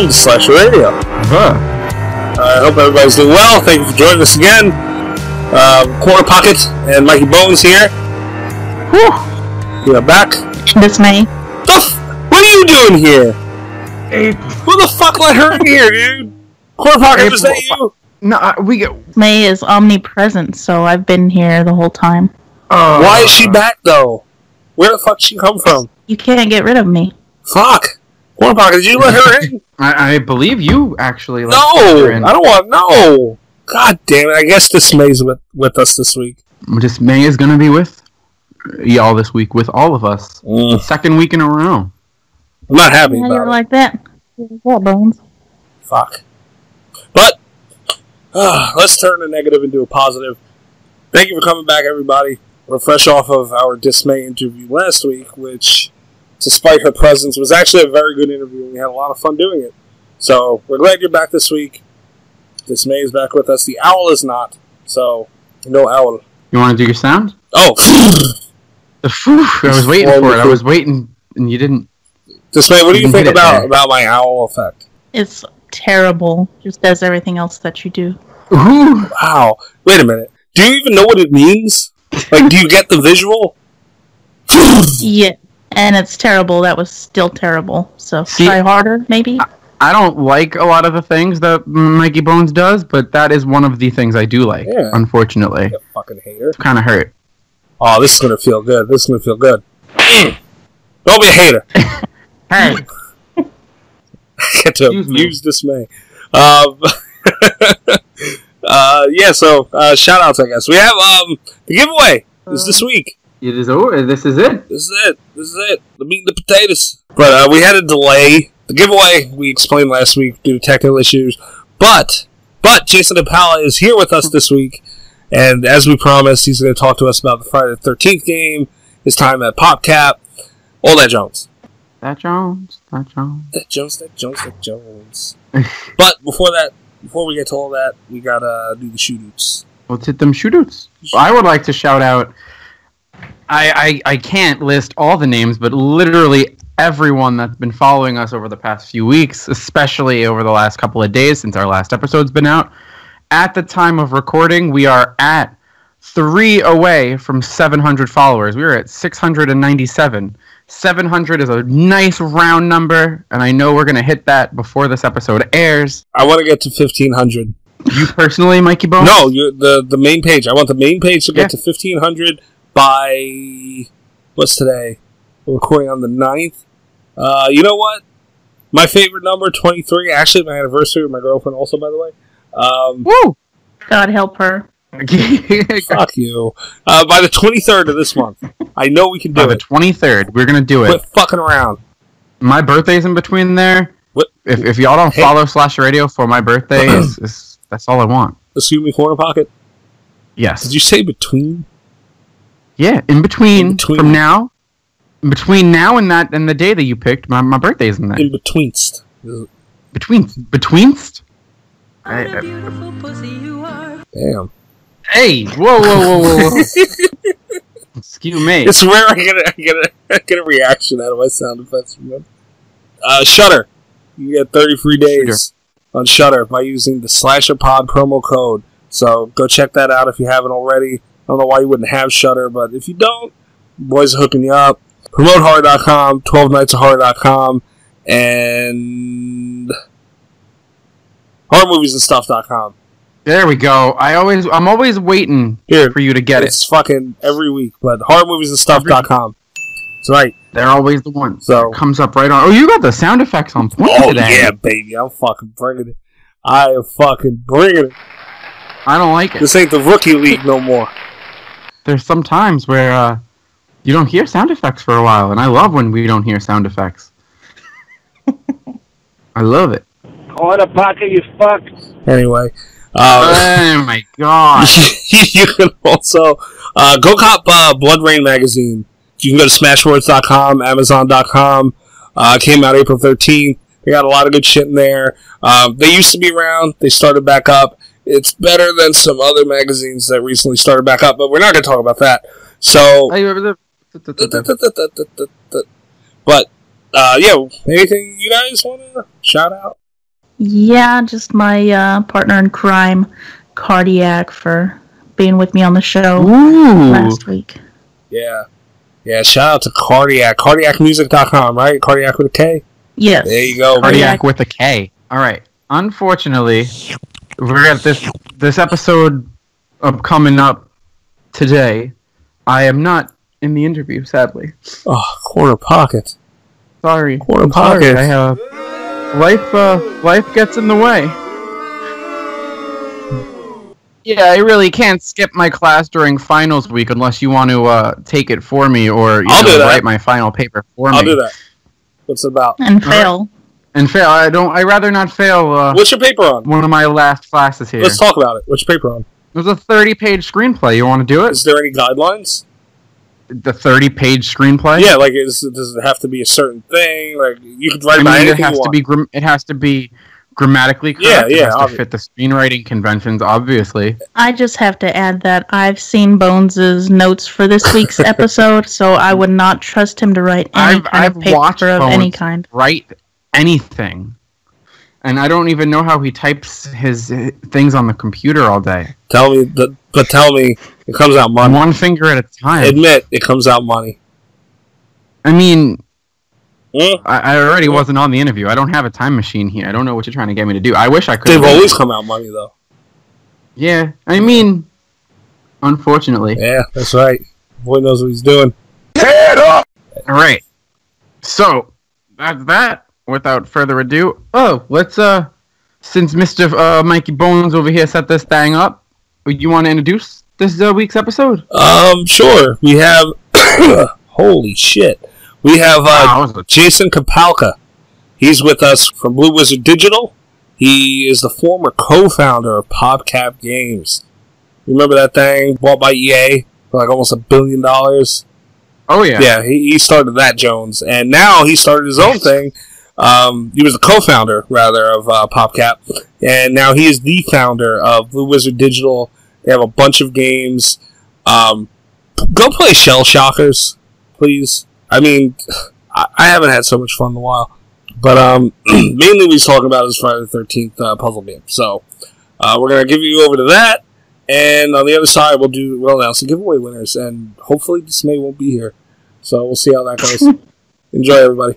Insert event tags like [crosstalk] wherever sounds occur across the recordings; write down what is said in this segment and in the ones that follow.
Welcome to Slasher Radio. Huh. I hope everybody's doing well. Thank you for joining us again. Um, Corner Pocket and Mikey Bones here. Whew. We are back. Dismay. The f- what are you doing here? April. Who the fuck let her in here, dude? Corner Pocket, is that you? No, uh, we get. May is omnipresent, so I've been here the whole time. Uh, Why is she back though? Where the fuck she come from? You can't get rid of me. Fuck. Corner Pocket, did you let her in? [laughs] I, I believe you actually. let no, her in. I don't want. No. God damn it! I guess Dismay's with with us this week. Just May is gonna be with y'all this week with all of us. Mm. Second week in a row. I'm not happy How about you it. like that? What, Bones? Fuck. But uh, let's turn a negative into a positive. Thank you for coming back, everybody. We're fresh off of our dismay interview last week, which, despite her presence, was actually a very good interview. and We had a lot of fun doing it. So we're glad you're back this week. This May is back with us. The owl is not. So no owl. You want to do your sound? Oh, The phew, I was waiting Well, for it. I was waiting, and you didn't. dismay. What do you You think about there. about my owl effect? It's terrible. Just does everything else that you do. Ooh. Wow. Wait a minute. Do you even know what it means? Like, do you get the visual? Yeah. And it's terrible. That was still terrible. So See- try harder, maybe. I don't like a lot of the things that Mikey Bones does, but that is one of the things I do like. Yeah. Unfortunately, You fucking hater. kind of hurt. Oh, this is gonna feel good. This is gonna feel good. [clears throat] Don't be a hater. [laughs] Hey, [laughs] Get to Excuse me. use dismay. Um, [laughs] uh, yeah. So uh, shout outs, I guess. We have um the giveaway is this week. It is over. This is it. This is it. This is it. The meat and the potatoes. But uh, we had a delay. The giveaway we explained last week due to technical issues. But but Jason Kapalka is here with us this week, and as we promised, he's going to talk to us about the Friday the Thirteenth game, his time at PopCap, all that Jones. That Jones. That Jones. That Jones. That Jones. That Jones. but before that, before we get to all that, we gotta do the shootouts. Let's hit them shootouts. I would like to shout out. I, I I can't list all the names, but literally everyone that's been following us over the past few weeks, especially over the last couple of days since our last episode's been out. At the time of recording, we are at three away from 700 followers. We are at 697. 700 is a nice round number, and I know we're gonna hit that before this episode airs. I want to get to fifteen hundred. You personally, Mikey Bones? No, you the the main page. I want the main page to get Yeah. to fifteen hundred by what's today? We're recording on the 9th. Uh, you know what? My favorite number twenty three. Actually, my anniversary with my girlfriend. Also, by the way. Um, Woo! God help her. [laughs] fuck you. Uh, by the twenty third of this month, I know we can do it. By the twenty third, we're gonna do it. Quit fucking around. My birthday's in between there. What? If, if y'all don't Hey. follow Slash Radio for my birthday, [clears throat] is, is that's all I want. Excuse me, corner pocket. Yes. Did you say between? Yeah. In between, In between. from now, between now and that and the day that you picked, my, my birthday is in there. In betweenst. between betweenst. What I- a I- beautiful pussy you are. Damn. Hey! Whoa! Whoa! Whoa! Whoa! whoa. [laughs] Excuse me. It's rare I get a, I get a, I get a reaction out of my sound effects from them. Uh, Shudder. You get 30 free days on Shudder by using the Slasher Pod promo code. So go check that out if you haven't already. I don't know why you wouldn't have Shudder, but if you don't, boys are hooking you up. PromoteHorror.com, 12nightshorror.com, and horrormoviesandstuff.com. There we go. I always, I'm always waiting Here, for you to get it. it's fucking every week, but horrormoviesandstuff.com. That's right. They're always the ones. So- that comes up right on. Oh, you got the sound effects on point Oh today. yeah, baby! I'm fucking bringing it. I am fucking bringing it. I don't like it. This ain't the rookie league no more. There's some times where uh, You don't hear sound effects for a while, and I love when we don't hear sound effects. [laughs] I love it. Corner pocket, you fuck. Anyway, uh, oh my god. [laughs] you can also uh, go cop uh, Blood Rain magazine. You can go to Smashwords.com, Amazon.com. Uh, came out April 13th. They got a lot of good shit in there. Um, they used to be around. They started back up. It's better than some other magazines that recently started back up, but we're not going to talk about that. So, [laughs] but uh, yeah, anything you guys want to shout out? Yeah, just my uh, partner in crime, Cardiac, for being with me on the show Ooh. last week. Yeah. Yeah, shout out to Cardiac. CardiacMusic.com, right? Cardiac with a K? Yes. There you go. man. Cardiac with a K. All right. Unfortunately, we're at this this episode of coming up today. I am not in the interview, sadly. Oh, quarter pocket. Sorry. Quarter I'm sorry. pocket. I have life. Uh, life gets in the way. Yeah, I really can't skip my class during finals week unless you want to uh, take it for me or you I'll know, do that. write my final paper for me. I'll do that. What's it about? And Alright. fail. And fail. I don't. I rather not fail. Uh, What's your paper on? one of my last classes here. Let's talk about it. What's your paper on? There's a 30 page screenplay. You want to do it? Is there any guidelines? The 30 page screenplay? Yeah, like is, does it have to be a certain thing? Like you could write I about mean, it anything has you to want. be grim- it has to be grammatically correct. Yeah, It yeah, has to fit the screenwriting conventions, obviously. I just have to add that I've seen Bones's notes for this week's [laughs] episode, so I would not trust him to write any I've- kind I've of paper watched of any kind. Write anything. And I don't even know how he types his uh, things on the computer all day. Tell me, that, but tell me, it comes out money. One finger at a time. Admit it comes out money. I mean, Hmm? I, I already wasn't on the interview. I don't have a time machine here. I don't know what you're trying to get me to do. I wish I could. They've always come out money though. Yeah, I mean, unfortunately. Yeah, that's right. Boy knows what he's doing. Head up. All right. So that's that. Without further ado, oh, let's uh, since Mister uh, Mikey Bones over here set this thing up, you want to introduce this uh, week's episode? Um, sure. We have. [coughs] holy shit. We have uh, Wow, that was a- Jason Kapalka. He's with us from Blue Wizard Digital. He is the former co-founder of PopCap Games. Remember that thing bought by EA for like almost a billion dollars? oh yeah. Yeah, he, he started that Jones, and now he started his own [laughs] thing. Um, he was the co-founder, rather, of uh, PopCap, and now he is the founder of Blue Wizard Digital. They have a bunch of games. Um, go play Shell Shockers, please. I mean, I, I haven't had so much fun in a while, but um, [clears throat] mainly we talking about is Friday the Thirteenth uh, puzzle game. So uh, we're gonna give you over to that, and on the other side we'll do we'll announce the giveaway winners, and hopefully Dismay won't be here. So we'll see how that goes. [laughs] Enjoy, everybody.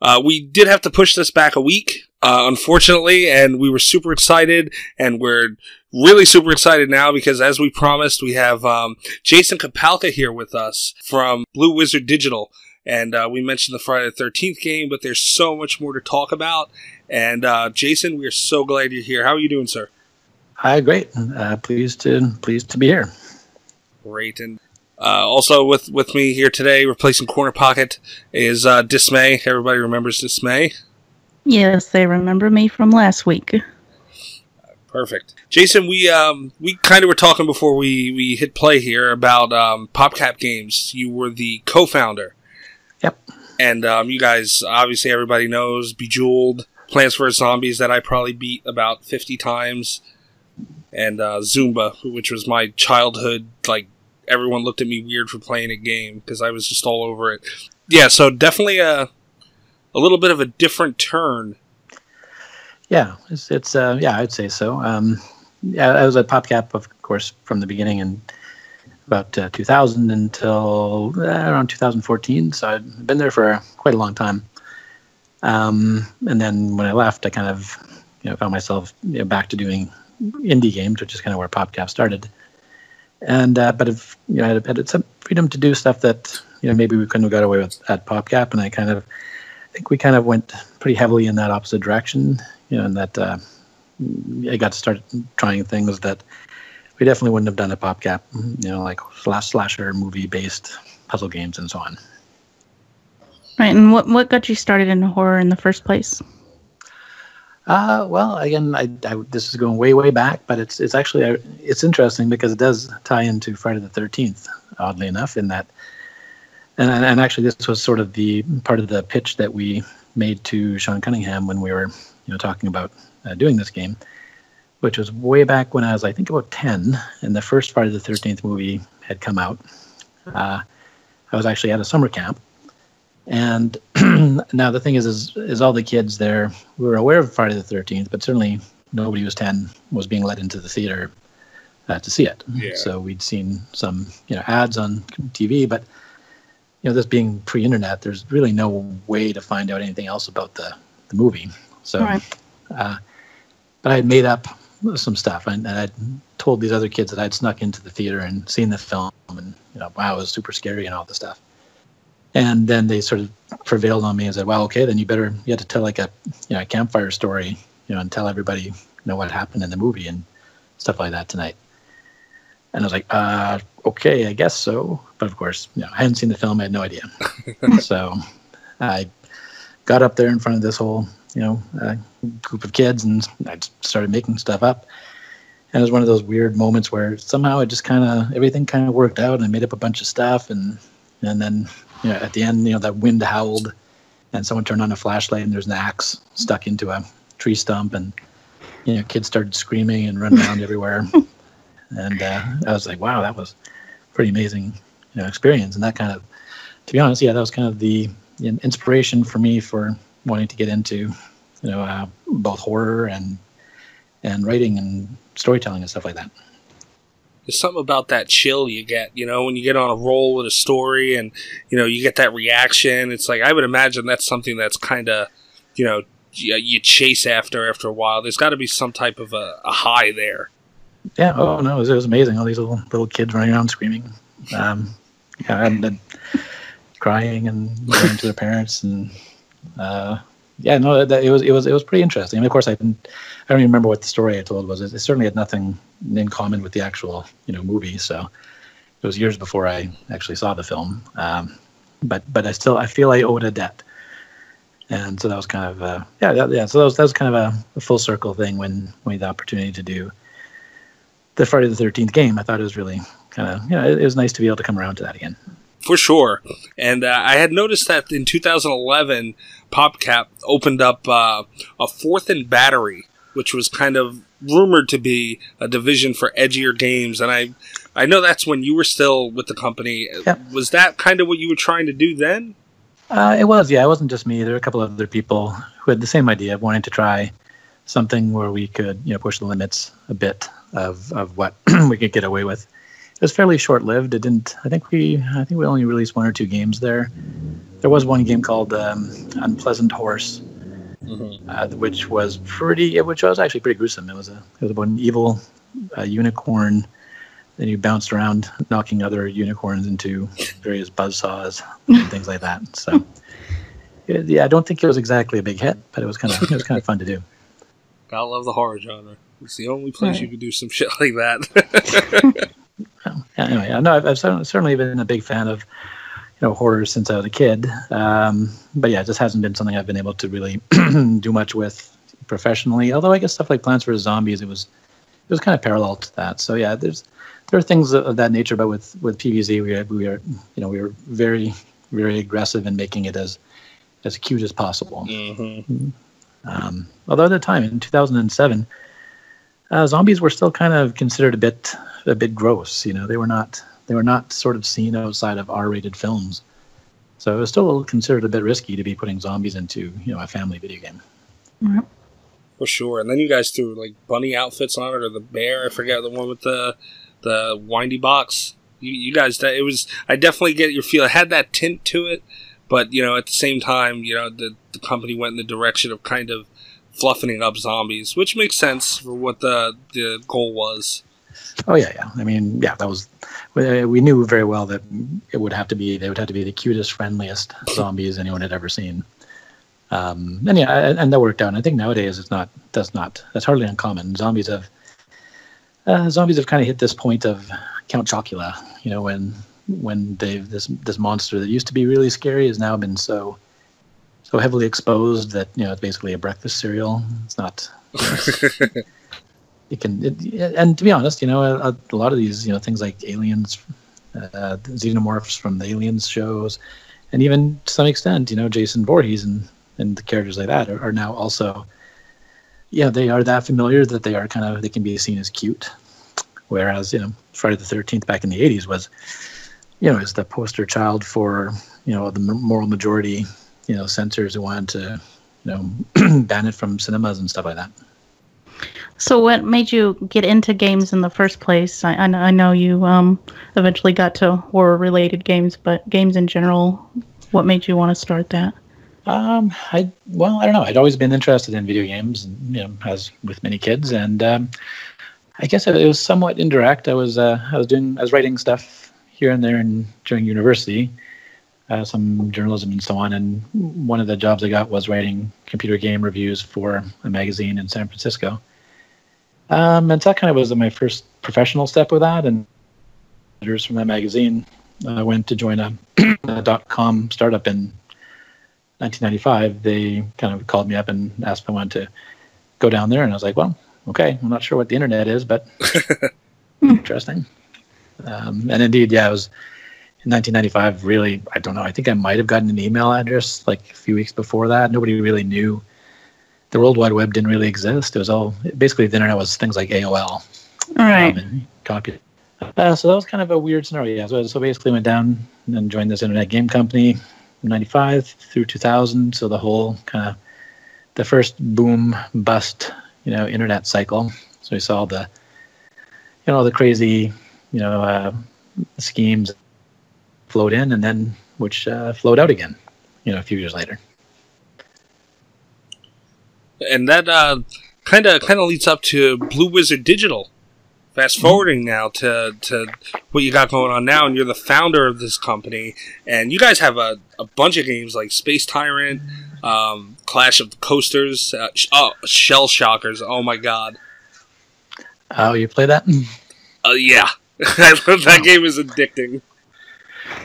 Uh, we did have to push this back a week, uh, unfortunately, and we were super excited, and we're really super excited now because, as we promised, we have um, Jason Kapalka here with us from Blue Wizard Digital. And uh, we mentioned the Friday the Thirteenth game, but there's so much more to talk about. And uh, Jason, we are so glad you're here. How are you doing, sir? Hi, great. Uh, pleased to pleased to be here. Great. And uh, also with with me here today, replacing Corner Pocket, is uh, Dismay. Everybody remembers Dismay. Yes, they remember me from last week. Perfect, Jason. We um we kind of were talking before we we hit play here about um, PopCap Games. You were the co-founder. Yep. And um, you guys, obviously, everybody knows Bejeweled, Plants vs Zombies that I probably beat about fifty times, and uh, Zuma, which was my childhood. Like everyone looked at me weird for playing a game because I was just all over it. Yeah, so definitely a a little bit of a different turn Yeah, it's, it's uh, yeah, I'd say so. Um, yeah, I was at PopCap, of course, from the beginning and about uh, 2000 until uh, around 2014. So I'd been there for quite a long time. Um, and then when I left, I kind of you know found myself you know, back to doing indie games, which is kind of where PopCap started. And uh, but if you know, I had, had some freedom to do stuff that you know maybe we couldn't have got away with at PopCap, and I kind of I think we kind of went pretty heavily in that opposite direction. You know, and that uh, I got to start trying things that we definitely wouldn't have done at PopCap. You know, like slash slasher movie based puzzle games and so on. Right, and what what got you started in horror in the first place? Uh, well, again, I, I, this is going way, way back, but it's it's actually uh, it's interesting because it does tie into Friday the Thirteenth, oddly enough, in that, and and actually this was sort of the part of the pitch that we made to Sean Cunningham when we were you know talking about uh, doing this game, which was way back when I was I think about ten, and the first Friday the Thirteenth movie had come out. Uh, I was actually at a summer camp and [clears throat] now the thing is, is, is all the kids there we were aware of Friday the Thirteenth, but certainly nobody who was ten was being let into the theater uh, to see it. Yeah. So we'd seen some, you know, ads on TV, but you know, this being pre-internet, there's really no way to find out anything else about the the movie. So, Right. uh, but I had made up some stuff, and, and I'd told these other kids that I'd snuck into the theater and seen the film, and you know, wow, it was super scary and all this stuff. And then they sort of prevailed on me and said, "Well, okay, then you better you have to tell like a you know a campfire story, you know, and tell everybody you know what happened in the movie and stuff like that tonight." And I was like, uh, "Okay, I guess so." But of course, you know, I hadn't seen the film; I had no idea. [laughs] so I got up there in front of this whole you know uh, group of kids, and I just started making stuff up. And it was one of those weird moments where somehow it just kind of everything kind of worked out, and I made up a bunch of stuff, and and then you know, at the end, you know, that wind howled, and someone turned on a flashlight, and there's an axe stuck into a tree stump, and you know, kids started screaming and running around everywhere, [laughs] and uh, I was like, wow, that was pretty amazing, you know, experience, and that kind of, to be honest, yeah, that was kind of the in- inspiration for me for wanting to get into, you know, uh, both horror and and writing and storytelling and stuff like that. There's something about that chill you get, you know, when you get on a roll with a story and, you know, you get that reaction. It's like, I would imagine that's something that's kind of, you know, you, you chase after after a while. There's got to be some type of a, a high there. Yeah. Oh no, it was, it was amazing. All these little little kids running around screaming, um, yeah, and, and crying and going to their parents, and uh, yeah, no, that, it was it was it was pretty interesting. I mean, of course, I didn't, I don't even remember what the story I told was. It, it certainly had nothing in common with the actual you know movie. So it was years before I actually saw the film. Um, but but I still I feel I owed a debt. And so that was kind of uh, yeah that, yeah so that was that was kind of a, a full circle thing when we had the opportunity to do the Friday the Thirteenth game. I thought it was really kind of you know it, it was nice to be able to come around to that again. For sure. And uh, I had noticed that in 2011, PopCap opened up uh, a 4th & Battery, which was kind of rumored to be a division for edgier games. And I, I know that's when you were still with the company. Yep. Was that kind of what you were trying to do then? Uh, it was, yeah. It wasn't just me. There were a couple of other people who had the same idea of wanting to try something where we could, you know, push the limits a bit of, of what [clears throat] we could get away with. It was fairly short-lived. It didn't. I think we. I think we only released one or two games there. There was one game called um, Unpleasant Horse, uh, which was pretty. Which was actually pretty gruesome. It was a. It was about an evil uh, unicorn. Then you bounced around, knocking other unicorns into various buzzsaws and things like that. So, [laughs] yeah, yeah, I don't think it was exactly a big hit, but it was kind of it was kind of fun to do. Gotta love the horror genre. It's the only place you could do some shit like that. [laughs] [laughs] Yeah, anyway, I know I've, I've certainly been a big fan of you know horror since I was a kid. Um, but yeah, it just hasn't been something I've been able to really [clears throat] do much with professionally. Although I guess stuff like Plants vs Zombies, it was it was kind of parallel to that. So yeah, there's there are things of, that nature. But with with PVZ, we are, we are you know we were very very aggressive in making it as as cute as possible. Um, although at the time in 2007, uh, zombies were still kind of considered a bit a bit gross. You know, they were not they were not sort of seen outside of R-rated films. So it was still considered a bit risky to be putting zombies into you know a family video game. for sure. And then you guys threw like bunny outfits on it, or the bear. I forget the one with the the windy box. You, you guys, that it was. I definitely get your feel. It had that tint to it, but you know, at the same time, you know, the the company went in the direction of kind of fluffing up zombies, which makes sense for what the the goal was. Oh yeah, yeah. I mean, yeah, that was. We we knew very well that it would have to be. They would have to be the cutest, friendliest [laughs] zombies anyone had ever seen. Um, and yeah, and, that worked out. And I think nowadays it's not. That's not. That's hardly uncommon. Zombies have. Uh, zombies have kind of hit this point of Count Chocula. You know, when when they've this this monster that used to be really scary has now been so so heavily exposed that you know it's basically a breakfast cereal. It's not. [laughs] it can it, and to be honest you know a, a, lot of these you know things like aliens uh, xenomorphs from the aliens shows and even to some extent you know jason Voorhees and and the characters like that are, are now also yeah they are that familiar that they are kind of they can be seen as cute. Whereas you know friday the 13th back in the 80s was you know is the poster child for you know the moral majority you know censors who wanted to you know [clears throat] ban it from cinemas and stuff like that so, what made you get into games in the first place? I, I, know you um, eventually got to horror-related games, but games in general. What made you want to start that? Um, I well, I don't know. I'd always been interested in video games, you know, as with many kids, and um, I guess it was somewhat indirect. I was uh, I was doing I was writing stuff here and there, and during university, uh, some journalism and so on. And one of the jobs I got was writing computer game reviews for a magazine in San Francisco. Um, and so that kind of was my first professional step with that. And editors from that magazine uh, went to join a, [clears throat] a dot com startup in 1995. They kind of called me up and asked if I wanted to go down there. And I was like, well, okay, I'm not sure what the internet is, but [laughs] interesting. Um, and indeed, yeah, it was in 1995. Really, I don't know. I think I might have gotten an email address like a few weeks before that. Nobody really knew the World Wide Web didn't really exist. It was all basically the internet was things like AOL. right? Um, copy. Uh, so that was kind of a weird scenario. Yeah. So, so basically went down and joined this internet game company in 95 through 2000. So the whole kind of the first boom bust, you know, internet cycle. So we saw the, you know, the crazy, you know, uh, schemes float in and then which uh, flowed out again, you know, a few years later and that kind of kind of leads up to Blue Wizard Digital. Fast mm-hmm. forwarding now to, to what you got going on now, and you're the founder of this company, and you guys have a, a bunch of games like Space Tyrant, um, Clash of the Coasters, uh, oh, Shell Shockers. Oh my god! Oh, you play that? Uh, yeah, [laughs] that game is addicting.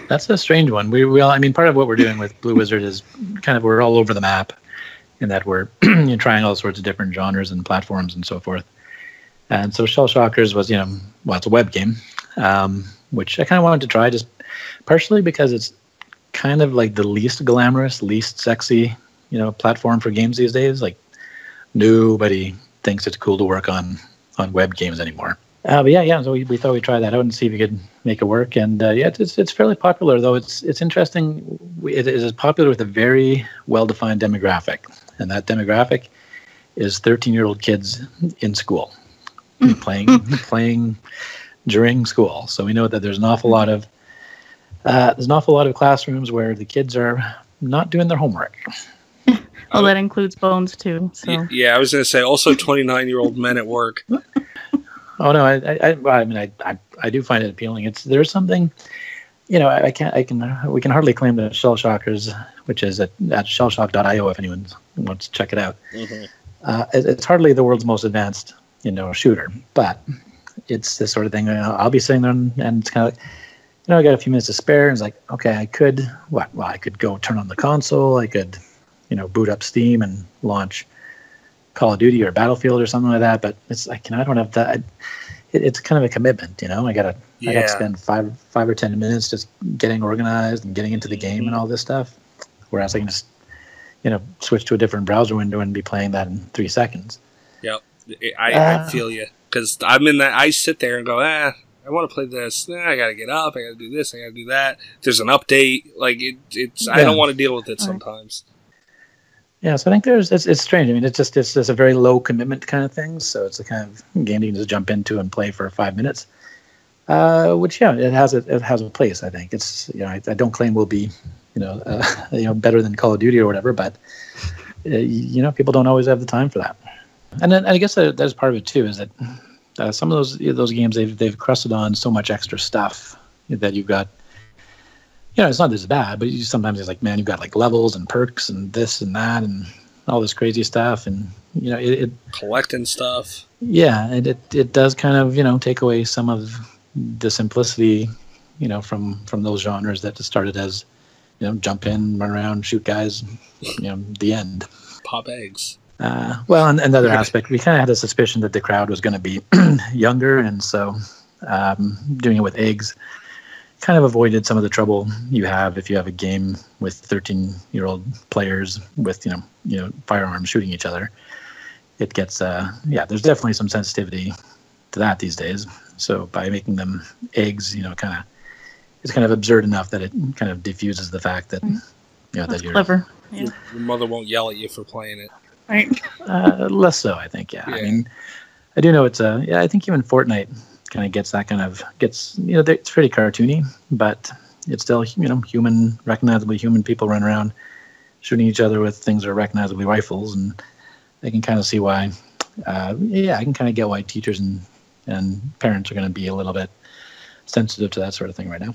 That's a strange one. We, we all, I mean, part of what we're doing with Blue Wizard is kind of we're all over the map in that we're [clears throat] trying all sorts of different genres and platforms and so forth. And so Shell Shockers was, you know, well, it's a web game, um, which I kind of wanted to try just partially because it's kind of like the least glamorous, least sexy, you know, platform for games these days. Like nobody thinks it's cool to work on on web games anymore. Uh, but yeah, yeah. So we, we thought we'd try that out and see if we could make it work. And uh, yeah, it's it's fairly popular though. It's it's interesting. It is popular with a very well defined demographic and that demographic is 13 year old kids in school playing [laughs] playing during school. So we know that there's an awful lot of uh, there's an awful lot of classrooms where the kids are not doing their homework. [laughs] well, that includes Bones too. So yeah, I was going to say also 29 year old men at work. [laughs] oh no, I, I, I mean, I, I, I do find it appealing. It's there's something, you know, I, I can't, I can, we can hardly claim that Shell Shockers which is at, at shellshock.io if anyone to check it out. Mm-hmm. Uh, it, it's hardly the world's most advanced, you know, shooter, but it's this sort of thing. You know, I'll be sitting there and, and it's kind of, you know, I got a few minutes to spare, and it's like, okay, I could, what? Well, I could go turn on the console. I could, you know, boot up Steam and launch Call of Duty or Battlefield or something like that. But it's like, you know, I don't have that. It, it's kind of a commitment, you know. I gotta, yeah. I gotta spend five, five or ten minutes just getting organized and getting into the game mm-hmm. and all this stuff. Whereas I can just, you know, switch to a different browser window and be playing that in three seconds. Yep, I, uh, I feel you because I'm in that. I sit there and go, ah, I want to play this. Eh, I got to get up. I got to do this. I got to do that. There's an update. Like it, it's. Yeah. I don't want to deal with it sometimes. Yeah, so I think there's it's, it's strange. I mean, it's just it's just a very low commitment kind of thing. So it's the kind of game you can just jump into and play for five minutes. Uh, which yeah, it has a it has a place. I think it's you know I, I don't claim we'll be you know uh, [laughs] you know better than Call of Duty or whatever, but uh, you know people don't always have the time for that. And then and I guess that, that's part of it too is that uh, some of those those games they've they've crusted on so much extra stuff that you've got you know, it's not as bad, but you sometimes it's like, man, you've got like levels and perks and this and that and all this crazy stuff, and you know, it, it Collecting stuff. yeah, it, it it does kind of you know take away some of the simplicity, you know, from from those genres that just started as you know, jump in, run around, shoot guys, you know, the end. Pop eggs. Uh, well, and another aspect, we kind of had a suspicion that the crowd was going to be [clears throat] younger, and so um, doing it with eggs kind of avoided some of the trouble you have if you have a game with 13 year old players with you know you know firearms shooting each other. It gets uh, yeah, there's definitely some sensitivity to that these days. So by making them eggs, you know, kind of it's kind of absurd enough that it kind of diffuses the fact that you know That's that you're clever. Yeah. Your, your mother won't yell at you for playing it. Right. Uh, less so, I think. Yeah. I mean, I do know it's a. Yeah, I think even Fortnite kind of gets that kind of gets. You know, it's pretty cartoony, but it's still you know human, recognizably human people run around shooting each other with things that are recognizably rifles, and I can kind of see why. Uh, yeah, I can kind of get why teachers and and parents are going to be a little bit sensitive to that sort of thing right now.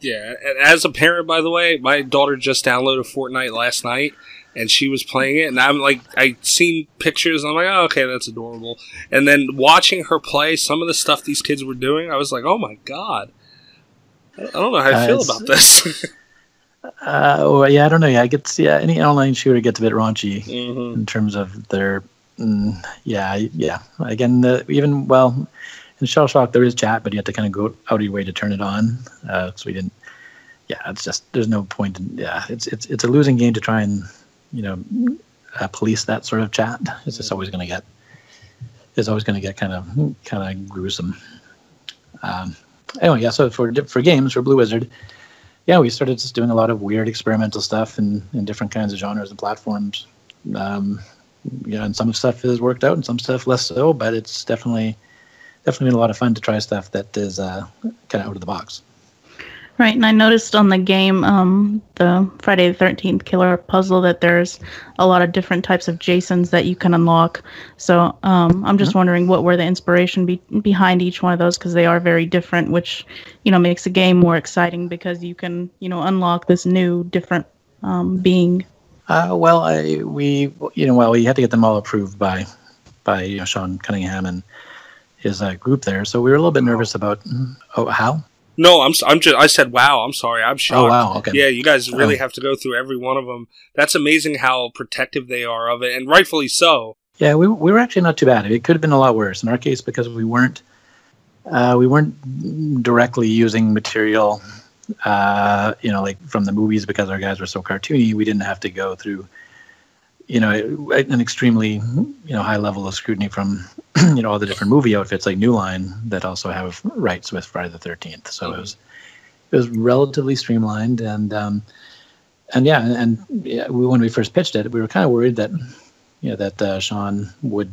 Yeah, and as a parent, by the way, my daughter just downloaded Fortnite last night, and she was playing it, and I'm like, I seen pictures, and I'm like, oh, okay, that's adorable. And then watching her play some of the stuff these kids were doing, I was like, oh my god, I I don't know how I Uh, feel about this. [laughs] Uh, well, yeah, I don't know. Yeah, it gets yeah. Any online shooter gets a bit raunchy. hmm in terms of their mm, yeah yeah again the, even well in shell shock there is chat but you have to kind of go out of your way to turn it on. Uh, so we didn't yeah it's just there's no point in yeah it's it's it's a losing game to try and you know uh, police that sort of chat. It's just always going to get it's always going to get kind of kind of gruesome. Um, anyway yeah so for for games for blue wizard yeah we started just doing a lot of weird experimental stuff in in different kinds of genres and platforms. Um, you know, and some stuff has worked out and some stuff less so, but it's definitely definitely been a lot of fun to try stuff that is uh, kind of out of the box. Right, and I noticed on the game, um, the Friday the Thirteenth Killer Puzzle, that there's a lot of different types of Jasons that you can unlock. So um, I'm just wondering what were the inspiration be- behind each one of those because they are very different, which you know makes the game more exciting because you can you know unlock this new different um, being. Uh, well, I we you know well we had to get them all approved by by you know, Sean Cunningham and his uh, group there, so we were a little bit nervous about oh how No, I'm I'm just I said wow. I'm sorry. I'm shocked. oh wow okay Yeah, you guys really Oh. have to go through every one of them. That's amazing how protective they are of it, and rightfully so. Yeah, we, we were actually not too bad. It could have been a lot worse in our case because we weren't uh, we weren't directly using material, uh, you know, like from the movies because our guys were so cartoony. We didn't have to go through, you know, an extremely you know high level of scrutiny from [clears throat] you know all the different movie outfits like New Line that also have rights with Friday the Thirteenth. So it was it was relatively streamlined and um, and yeah, and yeah, we, when we first pitched it, we were kind of worried that you know that uh, Sean would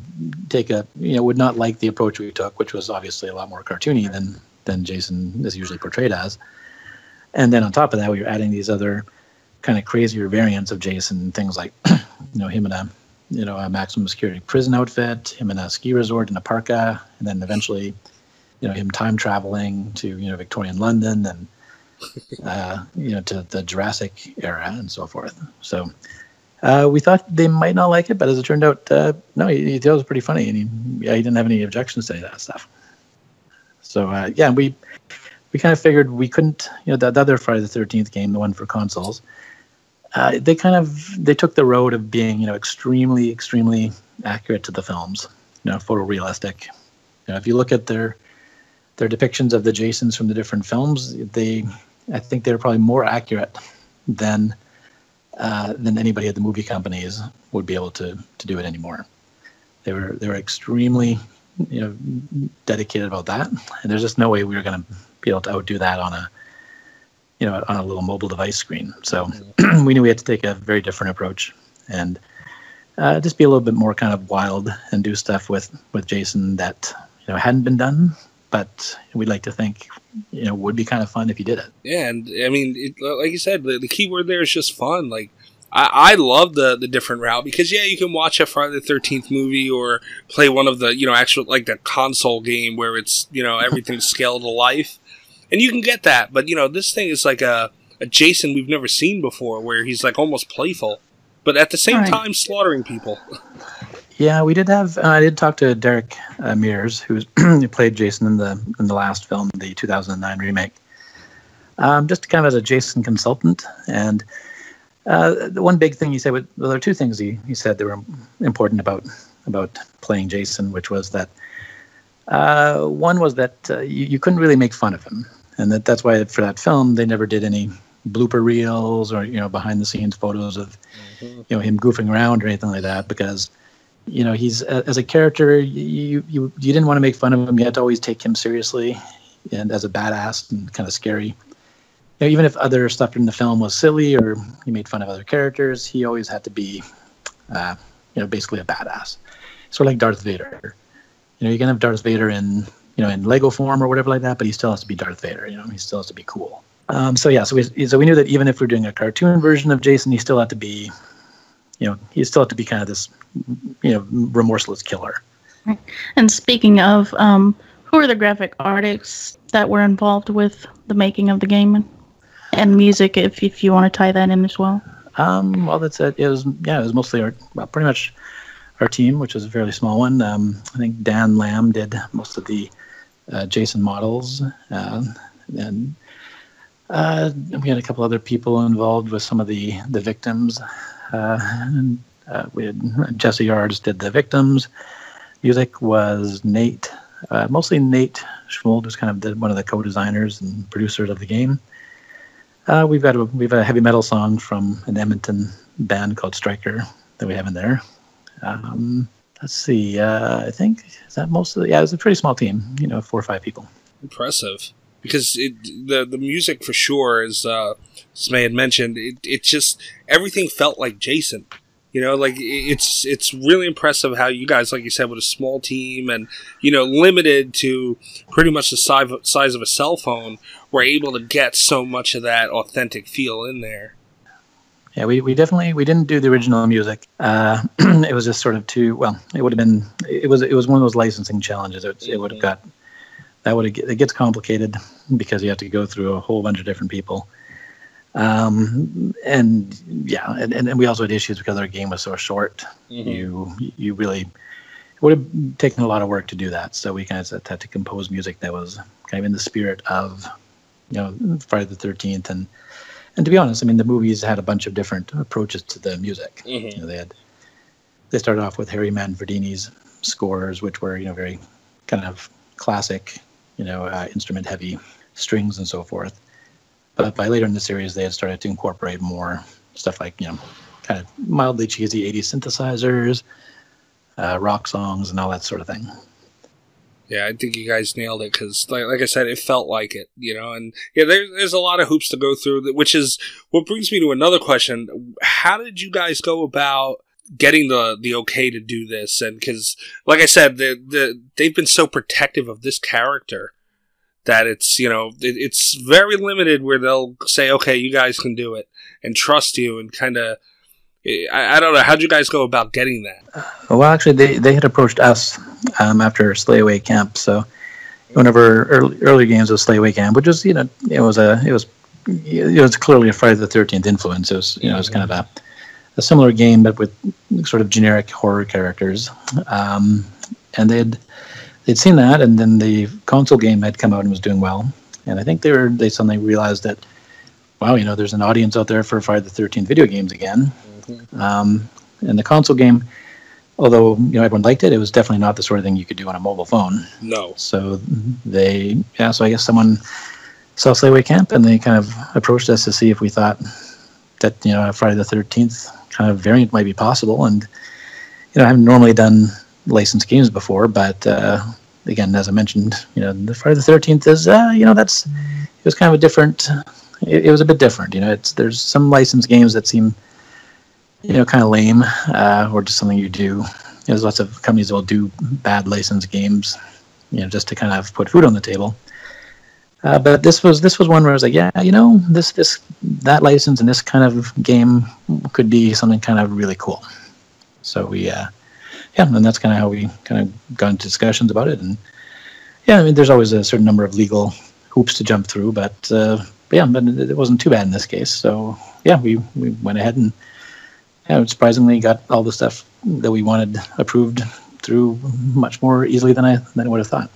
take a you know would not like the approach we took, which was obviously a lot more cartoony than than Jason is usually portrayed as. And then on top of that, we were adding these other kind of crazier variants of Jason, things like [clears throat] you know him in a you know a maximum security prison outfit, him in a ski resort in a parka, and then eventually you know him time traveling to you know Victorian London and uh, you know to the Jurassic era and so forth. So uh, we thought they might not like it, but as it turned out, uh, no, he, he thought it was pretty funny, and he, yeah, he didn't have any objections to any of that stuff. So uh, yeah, we we kind of figured we couldn't, you know, the, the other Friday the Thirteenth game, the one for consoles, uh, they kind of they took the road of being, you know, extremely, extremely accurate to the films, you know, photorealistic. You know, if you look at their their depictions of the Jasons from the different films, they, I think they're probably more accurate than uh, than anybody at the movie companies would be able to to do it anymore. They were they were extremely you know dedicated about that, and there's just no way we were going to be able to outdo that on a you know on a little mobile device screen. So [clears throat] we knew we had to take a very different approach, and uh, just be a little bit more kind of wild and do stuff with with Jason that you know hadn't been done, but we'd like to think you know would be kind of fun if you did it. Yeah, and I mean, it, like you said, the, the key word there is just fun. Like I, I love the the different route because yeah, you can watch a Friday the Thirteenth movie or play one of the you know actual like the console game where it's you know everything's [laughs] scaled to life, and you can get that. But you know, this thing is like a a Jason we've never seen before, where he's like almost playful, but at the same Right. time slaughtering people. Yeah, we did have. Uh, I did talk to Derek uh, Mears, who, [clears throat] who played Jason in the in the last film, the 2009 remake. Um, just kind of as a Jason consultant, and uh, the one big thing he said, well, there are two things he, he said that were important about about playing Jason, which was that uh, one was that uh, you, you couldn't really make fun of him, and that that's why for that film they never did any blooper reels or you know behind the scenes photos of you know him goofing around or anything like that because you know he's as a character you you you didn't want to make fun of him. You had to always take him seriously and as a badass and kind of scary. You know, even if other stuff in the film was silly or he made fun of other characters he always had to be uh, you know basically a badass. Sort of like darth vader. You know you can have darth vader in you know in lego form or whatever like that but he still has to be darth vader you know he still has to be cool. Um, so yeah so we, so we knew that even if we're doing a cartoon version of jason he still had to be you know he still had to be kind of this you know remorseless killer. And speaking of, um, who are the graphic artists that were involved with the making of the game? And music? If if you want to tie that in as well. um well that's it. It was yeah it was mostly our well, pretty much our team which was a fairly small one. Um i think dan lamb did most of the jason models uh, and uh, we had a couple other people involved with some of the the victims. Uh, and, uh, we had jesse yards did the victims. Music was nate uh, mostly nate schmold was kind of the, one of the co-designers and producers of the game. Uh, we've got a we've a heavy metal song from an Edmonton band called Striker that we have in there. Um, let's see. Uh, I think is that most of the yeah. It was a pretty small team. You know, four or five people. impressive because it the the music for sure is uh as May had mentioned it, it just everything felt like Jason you know like it's it's really impressive how you guys like you said with a small team and you know limited to pretty much the size size of a cell phone were able to get so much of that authentic feel in there Yeah, we, we definitely we didn't do the original music. Uh, [clears throat] it was just sort of too well. It would have been it was it was one of those licensing challenges. It, it would have got that would have, it gets complicated because you have to go through a whole bunch of different people. Um, and yeah, and, and, we also had issues because our game was so short. You you really it would have taken a lot of work to do that. So we kind of had to compose music that was kind of in the spirit of you know Friday the Thirteenth and and to be honest, I mean the movies had a bunch of different approaches to the music. Mhm. You know, they had they started off with Harry Manfredini's scores, which were you know very kind of classic, you know, uh, instrument heavy strings and so forth. But by later in the series, they had started to incorporate more stuff like you know, kind of mildly cheesy '80s synthesizers, uh, rock songs, and all that sort of thing. Yeah, I think you guys nailed it because, like, like I said, it felt like it, you know. And yeah, there, there's a lot of hoops to go through, which is what brings me to another question: How did you guys go about getting the the okay to do this? And because, like I said, the the they've been so protective of this character that it's you know it, it's very limited where they'll say, okay, you guys can do it and trust you and kind of. Eh, I, I don't know. How'd you guys go about getting that? Well, actually, they, they had approached us um, after Slayaway Camp. So, one of our early, early games was Slayaway Camp, which was you know it was a it was it was clearly a Friday the Thirteenth influence. It was you know it was kind of a, a similar game, but with sort of generic horror characters. Um, and they'd they'd seen that, and then the console game had come out and was doing well. And I think they were they suddenly realized that wow, you know, there's an audience out there for Friday the Thirteenth video games again. Um, and the console game, although you know everyone liked it, it was definitely not the sort of thing you could do on a mobile phone. No. So they, yeah. So I guess someone saw Slayaway Camp, and they kind of approached us to see if we thought that you know Friday the Thirteenth kind of variant might be possible. And you know, I haven't normally done licensed games before, but uh, again, as I mentioned, you know, the Friday the Thirteenth is, uh, you know, that's it was kind of a different. It, it was a bit different, you know. It's there's some licensed games that seem you know, kind of lame, uh, or just something you do. There's lots of companies that will do bad licensed games, you know, just to kind of put food on the table. Uh, but this was this was one where I was like, yeah, you know, this this that license and this kind of game could be something kind of really cool. So we, uh, yeah, and that's kind of how we kind of got into discussions about it. And yeah, I mean, there's always a certain number of legal hoops to jump through, but, uh, but yeah, but it wasn't too bad in this case. So yeah, we we went ahead and yeah, surprisingly got all the stuff that we wanted approved through much more easily than I than I would have thought.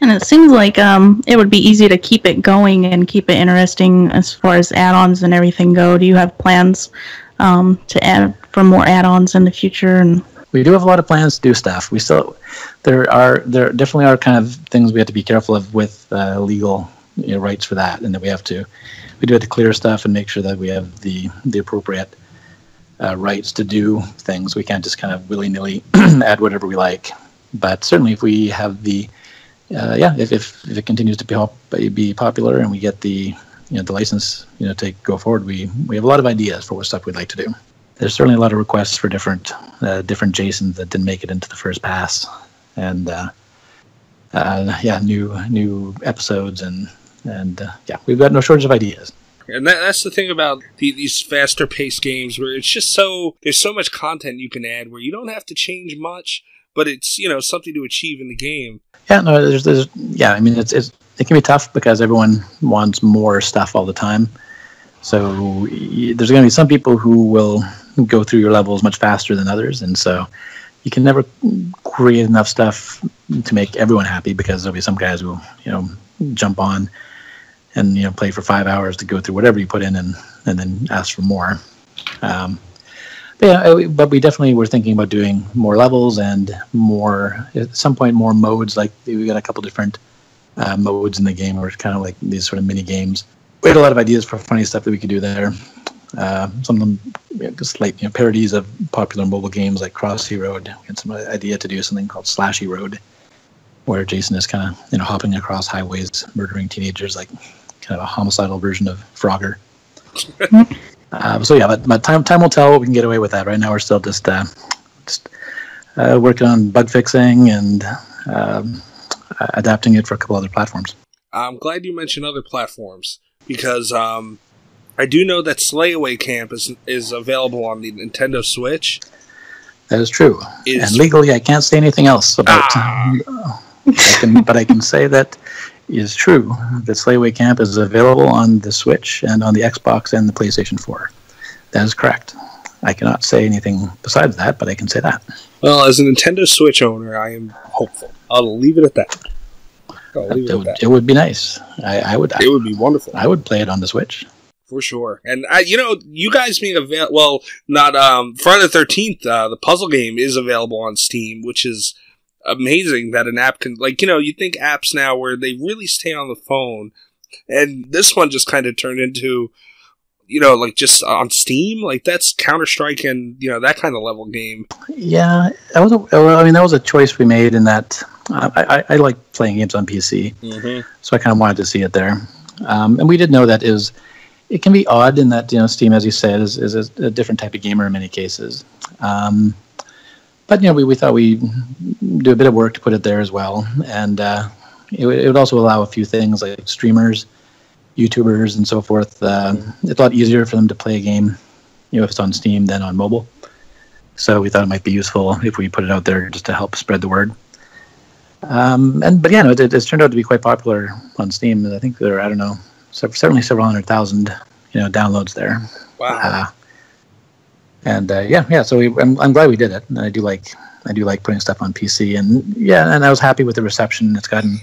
And it seems like um, it would be easy to keep it going and keep it interesting as far as add-ons and everything go. Do you have plans um, to add for more add-ons in the future? And we do have a lot of plans to do stuff. We still there are there definitely are kind of things we have to be careful of with uh, legal you know, rights for that, and that we have to we do have to clear stuff and make sure that we have the the appropriate uh, rights to do things. We can't just kind of willy nilly [clears throat] add whatever we like. But certainly, if we have the uh, yeah, if, if, if it continues to be, be popular and we get the you know the license you know to go forward, we we have a lot of ideas for what stuff we'd like to do. There's certainly a lot of requests for different uh, different Jasons that didn't make it into the first pass, and uh, uh, yeah, new new episodes and and uh, yeah, we've got no shortage of ideas. And that, that's the thing about the, these faster paced games where it's just so there's so much content you can add where you don't have to change much, but it's you know something to achieve in the game. Yeah, no, there's, there's yeah. I mean, it's, it's it can be tough because everyone wants more stuff all the time. So there's going to be some people who will go through your levels much faster than others, and so you can never create enough stuff to make everyone happy because there'll be some guys who you know jump on and you know play for five hours to go through whatever you put in and and then ask for more. Um, but yeah, but we definitely were thinking about doing more levels and more at some point more modes. Like we got a couple different uh, modes in the game, it's kind of like these sort of mini games. We had a lot of ideas for funny stuff that we could do there. Uh, some of them you know, just like you know, parodies of popular mobile games like Crossy Road. We had some idea to do something called Slashy Road, where Jason is kind of you know hopping across highways, murdering teenagers, like kind of a homicidal version of Frogger. uh, [laughs] so yeah, but, but time time will tell what we can get away with that. Right now, we're still just uh, just uh, working on bug fixing and um, adapting it for a couple other platforms. I'm glad you mentioned other platforms because um, I do know that Slayaway Camp is is available on the Nintendo Switch. That is true. Is- and legally, I can't say anything else about. Ah. [laughs] I can, but I can say that it is true that Slayaway Camp is available on the Switch and on the Xbox and the PlayStation 4. That is correct. I cannot say anything besides that, but I can say that. Well, as a Nintendo Switch owner, I am hopeful. I'll leave it at that. I'll leave It it would, that. it would be nice. I, I would. It would be wonderful. I would play it on the Switch. For sure. And I, you know, you guys being avail well, not um Friday the Thirteenth. Uh, the puzzle game is available on Steam, which is amazing that an app can like you know you think apps now where they really stay on the phone, and this one just kind of turned into you know like just on Steam like that's Counter Strike and you know that kind of level game. Yeah, that was. A, I mean, that was a choice we made in that I, I, I like playing games on PC. Mm-hmm. so I kind of wanted to see it there. Um, and we did know that is it can be odd in that you know Steam, as you said, is, is a, a different type of gamer in many cases. Um, but you know, we, we thought we'd do a bit of work to put it there as well, and uh, it, would- it would also allow a few things like streamers, YouTubers, and so forth. Uh, it's a lot easier for them to play a game, you know, if it's on Steam than on mobile. So we thought it might be useful if we put it out there just to help spread the word. Um, and but yeah, no, it, it's turned out to be quite popular on Steam. I think there are I don't know, certainly several hundred thousand you know downloads there. Wow. Uh, and uh, yeah, yeah. So we, I'm, I'm glad we did it. And I do like I do like putting stuff on PC. And yeah, and I was happy with the reception. It's gotten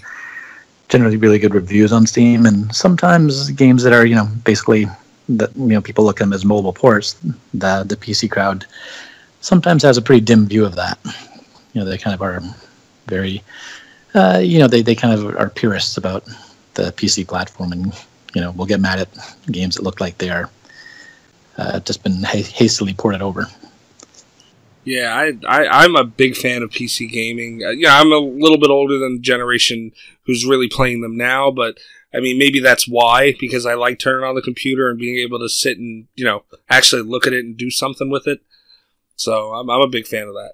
generally really good reviews on Steam. And sometimes games that are you know basically that you know people look at them as mobile ports. The the PC crowd sometimes has a pretty dim view of that. You know, they kind of are very uh, you know they, they kind of are purists about the PC platform and you know will get mad at games that look like they are uh, just been ha- hastily ported over. Yeah, I, I I'm a big fan of PC gaming. Uh, yeah, I'm a little bit older than the generation who's really playing them now, but I mean maybe that's why because I like turning on the computer and being able to sit and you know actually look at it and do something with it. So I'm I'm a big fan of that.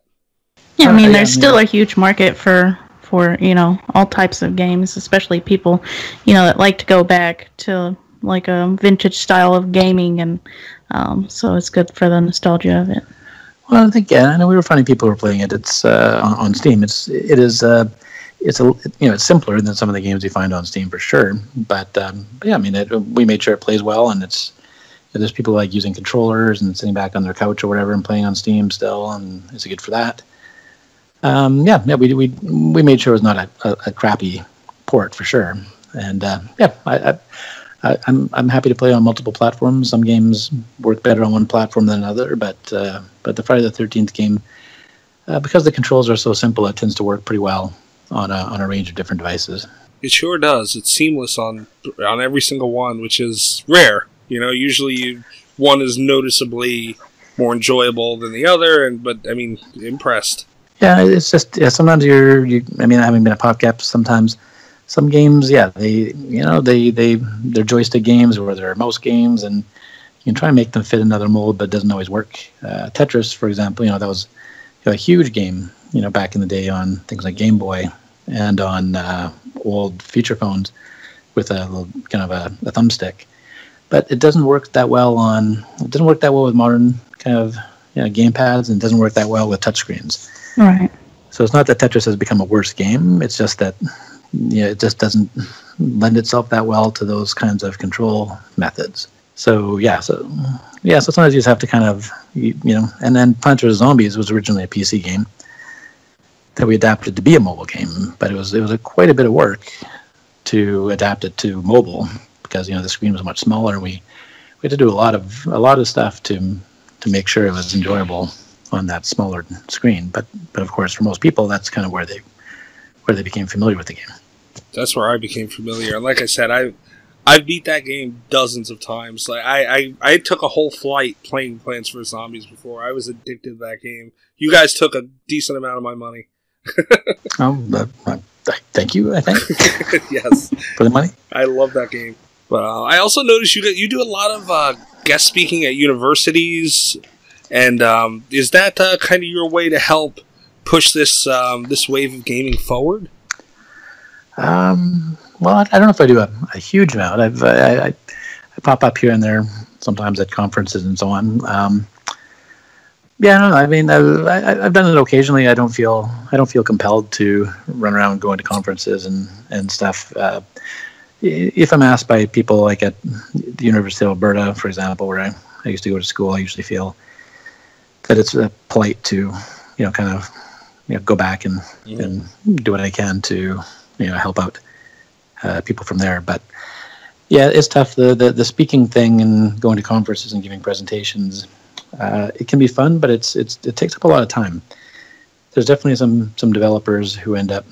Yeah, I mean, Uh, there's still a huge market for for you know all types of games, especially people you know that like to go back to like a vintage style of gaming, and um, so it's good for the nostalgia of it. Well, I think yeah, I know we were finding people were playing it. It's uh, on, on Steam. It's it is uh, it's a you know it's simpler than some of the games you find on Steam for sure. But, um, but yeah, I mean, it, we made sure it plays well, and it's there's people like using controllers and sitting back on their couch or whatever and playing on Steam still, and it's good for that. Um, yeah, yeah, we we we made sure it was not a, a, a crappy port for sure, and uh, yeah, I, I I, I'm I'm happy to play on multiple platforms. Some games work better on one platform than another, but uh, but the Friday the Thirteenth game, uh, because the controls are so simple, it tends to work pretty well on a on a range of different devices. It sure does. It's seamless on on every single one, which is rare. You know, usually you, one is noticeably more enjoyable than the other, and but I mean, impressed. Yeah, it's just yeah. Sometimes you're you. I mean, having been a PopCap, sometimes some games, yeah, they you know they they they're joystick games or they're mouse games, and you can try and make them fit another mold, but it doesn't always work. Uh, Tetris, for example, you know that was you know, a huge game, you know, back in the day on things like Game Boy and on uh, old feature phones with a little kind of a, a thumbstick. But it doesn't work that well on. It doesn't work that well with modern kind of you know, game pads, and it doesn't work that well with touchscreens. Right. So it's not that Tetris has become a worse game. It's just that you know, it just doesn't lend itself that well to those kinds of control methods. So yeah, so yeah, so sometimes you just have to kind of you, you know, and then Plants vs Zombies was originally a PC game that we adapted to be a mobile game, but it was it was a, quite a bit of work to adapt it to mobile because you know the screen was much smaller. We we had to do a lot of a lot of stuff to to make sure it was enjoyable on that smaller screen. But but of course, for most people, that's kind of where they where they became familiar with the game. That's where I became familiar. Like I said, I I beat that game dozens of times. Like I, I, I took a whole flight playing Plants vs Zombies before. I was addicted to that game. You guys took a decent amount of my money. [laughs] Oh, uh, uh, thank you. I think [laughs] yes, for the money. I love that game. But uh, I also noticed you you do a lot of uh, guest speaking at universities, and um, is that uh, kind of your way to help push this um, this wave of gaming forward? Um, well, I, I don't know if I do a, a huge amount. I've I, I, I pop up here and there sometimes at conferences and so on. Um, yeah, I don't know. I mean, I've, I, I've done it occasionally. I don't feel I don't feel compelled to run around going to conferences and and stuff. Uh, if I'm asked by people like at the University of Alberta, for example, where I, I used to go to school, I usually feel that it's uh, polite to, you know, kind of, you know, go back and, and do what I can to, you know, help out uh, people from there. But yeah, it's tough. The, the the speaking thing and going to conferences and giving presentations, uh, it can be fun, but it's it's it takes up a lot of time. There's definitely some some developers who end up,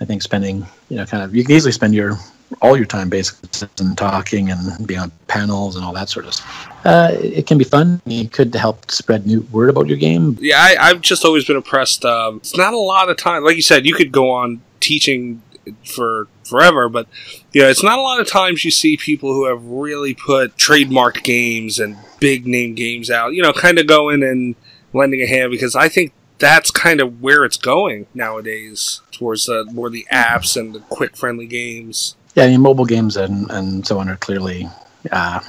I think, spending you know kind of you can easily spend your all your time basically and talking and being on panels and all that sort of stuff. Uh, it can be fun. It could help spread new word about your game. Yeah, I, I've just always been impressed. Um, it's not a lot of time, like you said, you could go on teaching for forever, but you know, it's not a lot of times you see people who have really put trademark games and big name games out. You know, kind of going and lending a hand because I think that's kind of where it's going nowadays towards uh, more the apps and the quick friendly games. Yeah, I mean, mobile games and, and so on are clearly, uh,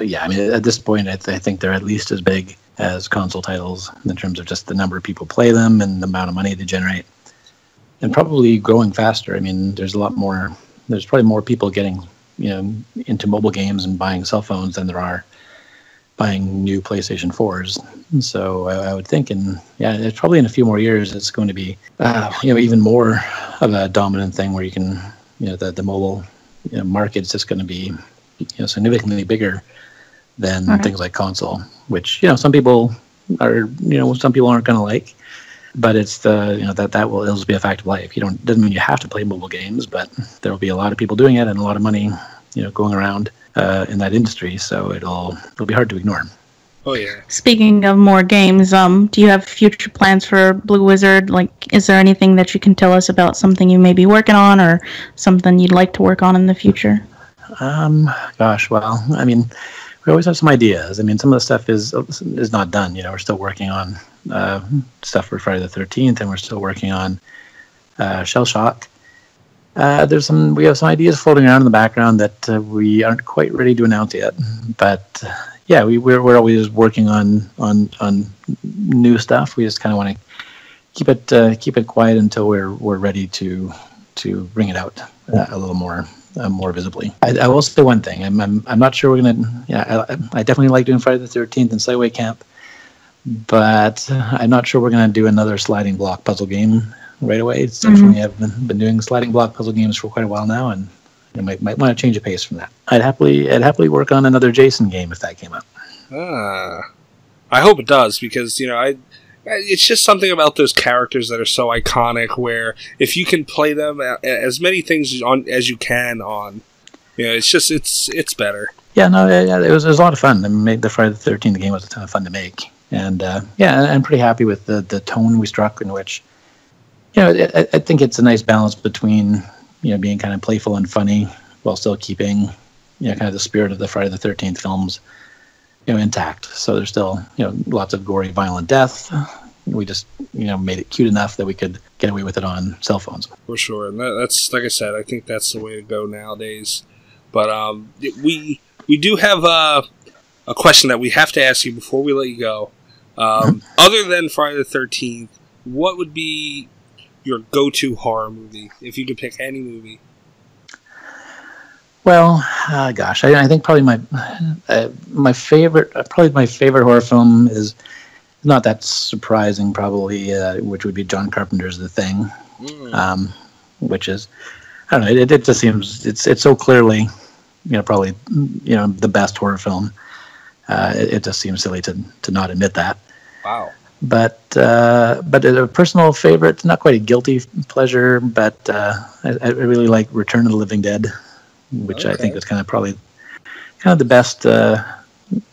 yeah, I mean, at this point, I, th- I think they're at least as big as console titles in terms of just the number of people play them and the amount of money they generate. And probably growing faster. I mean, there's a lot more, there's probably more people getting, you know, into mobile games and buying cell phones than there are buying new PlayStation 4s. So I, I would think, in yeah, it's probably in a few more years, it's going to be, uh, you know, even more of a dominant thing where you can, you know, the the mobile you know, market's just going to be, you know, significantly bigger than Right. things like console, which you know some people are, you know, some people aren't going to like. But it's the you know that that will it'll just be a fact of life. You don't doesn't mean you have to play mobile games, but there will be a lot of people doing it and a lot of money, you know, going around uh, in that industry. So it'll it'll be hard to ignore. Oh yeah. Speaking of more games, um, do you have future plans for Blue Wizard? Like, is there anything that you can tell us about something you may be working on, or something you'd like to work on in the future? Um, gosh, well, I mean, we always have some ideas. I mean, some of the stuff is is not done. You know, we're still working on uh, stuff for Friday the Thirteenth, and we're still working on uh, Shell Shock. Uh, there's some we have some ideas floating around in the background that uh, we aren't quite ready to announce yet. But uh, yeah, we we're, we're always working on on on new stuff. We just kind of want to keep it uh, keep it quiet until we're we're ready to to bring it out uh, a little more uh, more visibly. I, I will say one thing. I'm, I'm I'm not sure we're gonna. Yeah, I, I definitely like doing Friday the Thirteenth and Slayaway Camp, but I'm not sure we're gonna do another sliding block puzzle game right away. It's definitely I've been, been doing sliding block puzzle games for quite a while now, and I might might want to change a pace from that. I'd happily I'd happily work on another Jason game if that came up. Ah, I hope it does because you know I. It's just something about those characters that are so iconic. Where if you can play them as many things on as you can on, you know, it's just it's it's better. Yeah, no, yeah, yeah, it was it was a lot of fun. I mean, the Friday the Thirteenth game was a ton of fun to make, and uh, yeah, I'm pretty happy with the the tone we struck in which, you know, I, I think it's a nice balance between you know being kind of playful and funny while still keeping you know kind of the spirit of the Friday the Thirteenth films, you know, intact. So there's still you know lots of gory, violent death. We just you know made it cute enough that we could get away with it on cell phones. for sure. And that, that's like I said, I think that's the way to go nowadays. But um, we we do have uh, a question that we have to ask you before we let you go. Um, other than Friday the Thirteenth, what would be your go-to horror movie if you could pick any movie? Well, uh, gosh, I, I think probably my uh, my favorite, uh, probably my favorite horror film is not that surprising, probably, uh, which would be John Carpenter's The Thing, um, which is I don't know, it, it just seems it's it's so clearly, you know, probably you know the best horror film. Uh, it, it just seems silly to to not admit that Wow. but uh, but a personal favorite, not quite a guilty pleasure, but uh, I, I really like Return of the Living Dead, which I think is kind of probably kind of the best. Uh,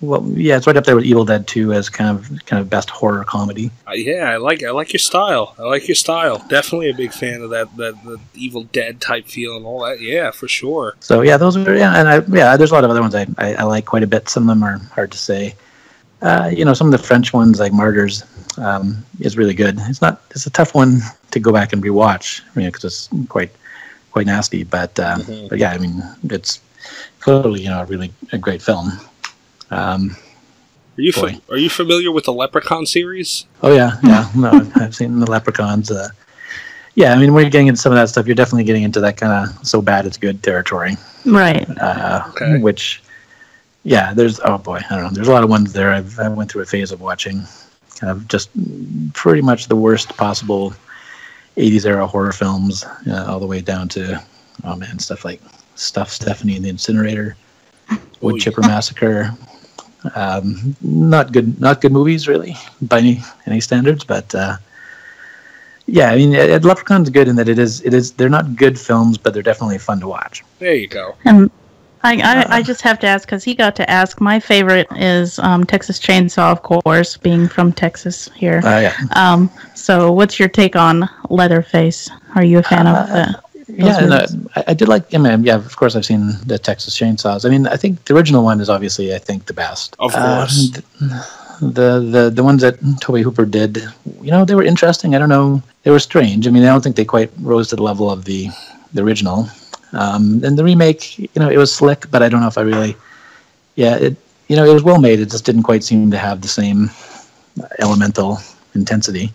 well, yeah, it's right up there with Evil Dead 2 as kind of kind of best horror comedy. Uh, yeah, I like I like your style. I like your style. Definitely a big fan of that that the Evil Dead type feel and all that. Yeah, for sure. So yeah, those are yeah, and I, yeah, there's a lot of other ones I, I, I like quite a bit. Some of them are hard to say. Uh, you know, some of the French ones like Martyrs um, is really good. It's not it's a tough one to go back and rewatch, you know, because it's quite quite nasty. But uh, Mhm. but yeah, I mean, it's clearly you know a really a great film. Um, Are you Boy. fa- are you familiar with the Leprechaun series? oh yeah, yeah, no, I've- I've seen the Leprechauns. Uh, yeah, I mean, when you're getting into some of that stuff, you're definitely getting into that kind of so bad it's good territory. Right. uh, Okay. which yeah there's oh boy i don't know there's a lot of ones there I've, i went through a phase of watching kind of just pretty much the worst possible 80s era horror films uh, all the way down to oh man stuff like stuff stephanie and the incinerator [laughs] wood Oh, yeah. chipper massacre um, not good not good movies really by any any standards but uh, yeah i mean uh, leprechauns good in that it is it is they're not good films but they're definitely fun to watch There you go. And I, I, I just have to ask because he got to ask. My favorite is um, Texas Chainsaw, of course, being from Texas here. uh, yeah Um, so, what's your take on Leatherface? Are you a fan of that? Yeah, no. I, I did like. I mean, yeah, of course, I've seen the Texas Chainsaws. I mean, I think the original one is obviously, I think, the best. Of Uh, course. th- the the the ones that Tobe Hooper did, you know, they were interesting. I don't know, they were strange. I mean, I don't think they quite rose to the level of the the original. Um, and the remake, you know, it was slick, but I don't know if I really, yeah, it you know, it was well made. It just didn't quite seem to have the same elemental intensity.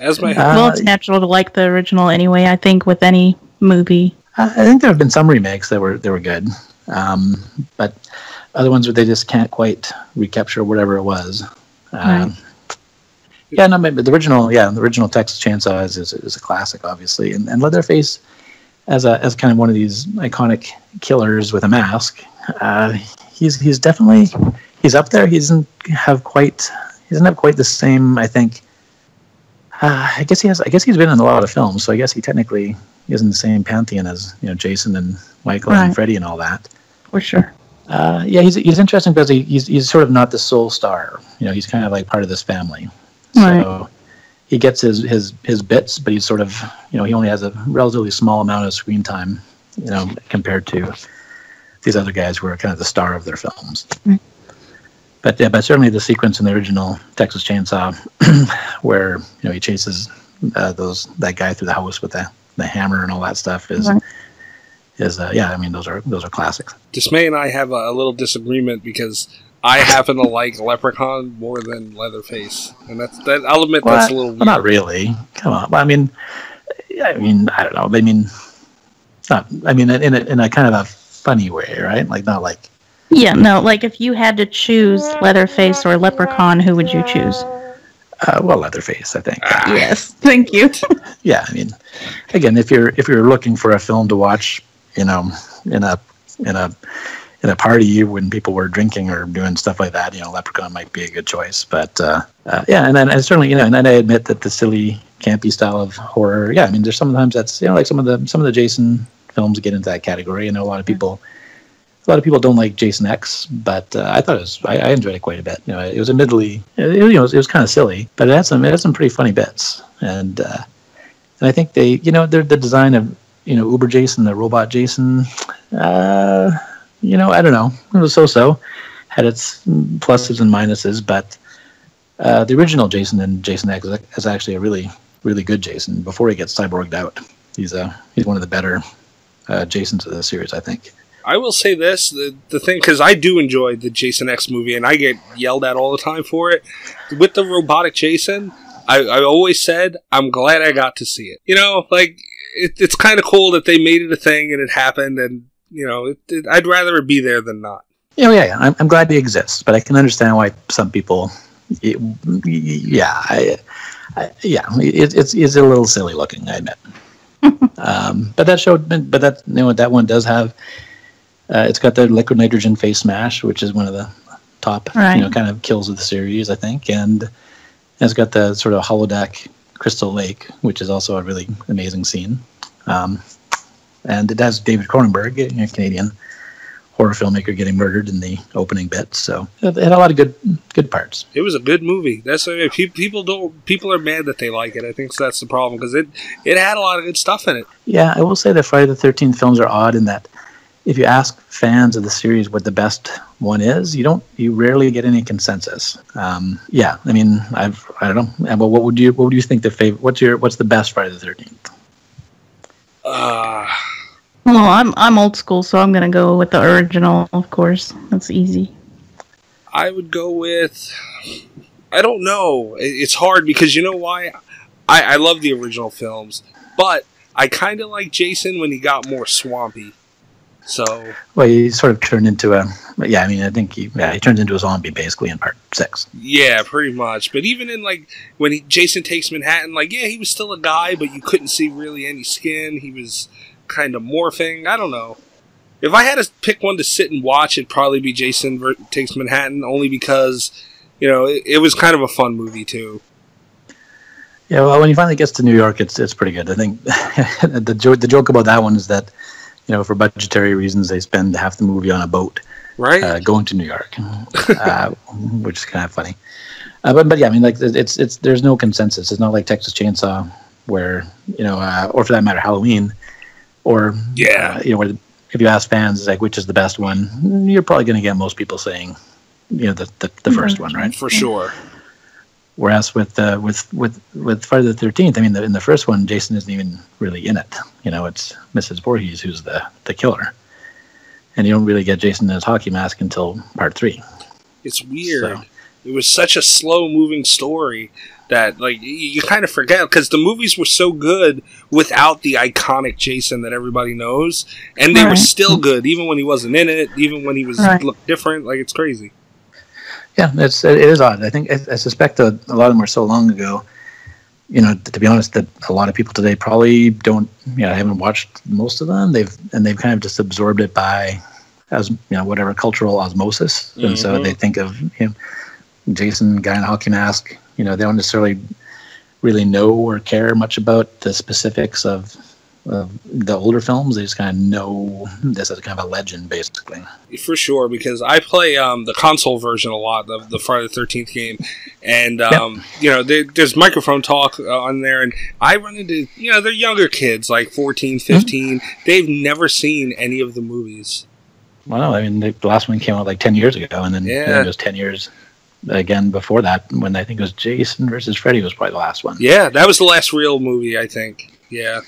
As my Uh, well, it's natural to like the original anyway. I think with any movie. I I think there have been some remakes that were that were good, um, but other ones where they just can't quite recapture whatever it was. Right. Um, yeah, no, maybe the original, yeah, the original Texas Chainsaw is, is, is a classic, obviously, and, and Leatherface as a as kind of one of these iconic killers with a mask. Uh, he's he's definitely he's up there. He doesn't have quite he doesn't have quite the same. I think. Uh, I guess he has. I guess he's been in a lot of films, so I guess he technically is in the same pantheon as you know Jason and Michael Right. and Freddy and all that. For sure. Uh, yeah, he's he's interesting because he, he's he's sort of not the sole star. You know, he's kind of like part of this family. Right. So he gets his his his bits, but he's sort of you know he only has a relatively small amount of screen time. You know, compared to these other guys who are kind of the star of their films. Right. But yeah, but certainly the sequence in the original Texas Chainsaw, [clears throat] where you know he chases uh, those that guy through the house with the the hammer and all that stuff is Right. is uh, yeah. I mean, those are those are classics. Dismay and I have a, a little disagreement because I happen to like Leprechaun more than Leatherface, and that's that. I'll admit that's a little. Well, not really. Come on. Well, I mean, I mean, I don't know. I mean, not. I mean, in a, in a kind of a funny way, right? Like not like. Yeah, no, like if you had to choose Leatherface or Leprechaun, who would you choose? Uh, well, Leatherface, I think. Yes, thank you. [laughs] Yeah, I mean, again, if you're if you're looking for a film to watch, you know, in a in a in a party when people were drinking or doing stuff like that, you know, Leprechaun might be a good choice. But uh, uh, yeah, and then and certainly, you know, and then I admit that the silly, campy style of horror, yeah, I mean, there's sometimes that's you know, like some of the some of the Jason films get into that category. I know a lot of people. A lot of people don't like Jason X, but uh, I thought it was. I, I enjoyed it quite a bit. You know, it was admittedly, it, you know, it was, was kind of silly, but it had some, it had some pretty funny bits, and uh, and I think they, you know, they're the design of, you know, Uber Jason, the robot Jason. Uh, you know, I don't know. It was so-so. Had its pluses and minuses, but uh, the original Jason and Jason X is actually a really, really good Jason. Before he gets cyborged out, he's a he's one of the better uh, Jasons of the series, I think. I will say this: the the thing because I do enjoy the Jason X movie, and I get yelled at all the time for it. With the robotic Jason, I, I always said I'm glad I got to see it. You know, like it, it's kind of cool that they made it a thing and it happened, and you know, it, it, I'd rather it be there than not. You know, yeah, yeah. I'm, I'm glad they exist, but I can understand why some people, it, yeah, I, I, yeah, it, it's it's a little silly looking, I admit. [laughs] um, but that showed, but that you know that one does have. Uh, it's got the liquid nitrogen face smash, which is one of the top, Right. you know, kind of kills of the series, I think, and it's got the sort of holodeck crystal lake, which is also a really amazing scene. Um, and it has David Cronenberg, a Canadian horror filmmaker, getting murdered in the opening bit. So it had a lot of good good parts. It was a good movie. That's why pe- people don't. People are mad that they like it. I think that's the problem because it it had a lot of good stuff in it. Yeah, I will say that Friday the Thirteenth films are odd in that if you ask fans of the series what the best one is, you don't you rarely get any consensus. Um, yeah, I mean, I've I don't know. Well, what would you what would you think the favorite? What's your what's the best Friday the Thirteenth? Uh, Well, I'm I'm old school, so I'm gonna go with the original, of course. That's easy. I would go with. I don't know. It's hard because you know why? I, I love the original films, but I kind of like Jason when he got more swampy. So Well, he sort of turned into a yeah. I mean, I think he yeah he turns into a zombie basically in part six. yeah, pretty much. But even in like when he, Jason takes Manhattan, like yeah, he was still a guy, but you couldn't see really any skin. He was kind of morphing. I don't know. If I had to pick one to sit and watch, it'd probably be Jason takes Manhattan, only because you know it, it was kind of a fun movie too. Yeah, well, when he finally gets to New York, it's it's pretty good. I think [laughs] the joke the joke about that one is that you know for budgetary reasons they spend half the movie on a boat Right? uh, going to New York, [laughs] uh, which is kind of funny. Uh, but but yeah, I mean like it's it's there's no consensus. It's not like Texas Chainsaw where you know uh, or for that matter Halloween or Yeah. uh, you know where if you ask fans like which is the best one, you're probably going to get most people saying you know the the, the first one, right? for sure. Whereas with uh, with with with Friday the Thirteenth, I mean, the, in the first one, Jason isn't even really in it. You know, it's Mrs. Voorhees who's the the killer, and you don't really get Jason in his hockey mask until part three. It's weird. So- It was such a slow moving story that like you, you kind of forget because the movies were so good without the iconic Jason that everybody knows, and they were still good even when he wasn't in it, even when he was Right. looked different. Like it's crazy. Yeah, it's it is odd. I think I, I suspect that a lot of them were so long ago. You know, to be honest, that a lot of people today probably don't. You know, haven't watched most of them. They've and they've kind of just absorbed it by as you know whatever cultural osmosis, and so Mhm. they think of you know, Jason guy in a hockey mask. You know, they don't necessarily really know or care much about the specifics of of the older films. They just kind of know this as kind of a legend, basically. For sure, because I play um, the console version a lot of the Friday the Thirteenth game, and um, you know there, there's microphone talk uh, on there, and I run into you know they're younger kids like 14, 15. They've never seen any of the movies. Well, I mean, the the last one came out like ten years ago, and then Yeah. it was ten years again before that when I think it was Jason versus Freddy was probably the last one. Yeah, that was the last real movie I think. Yeah,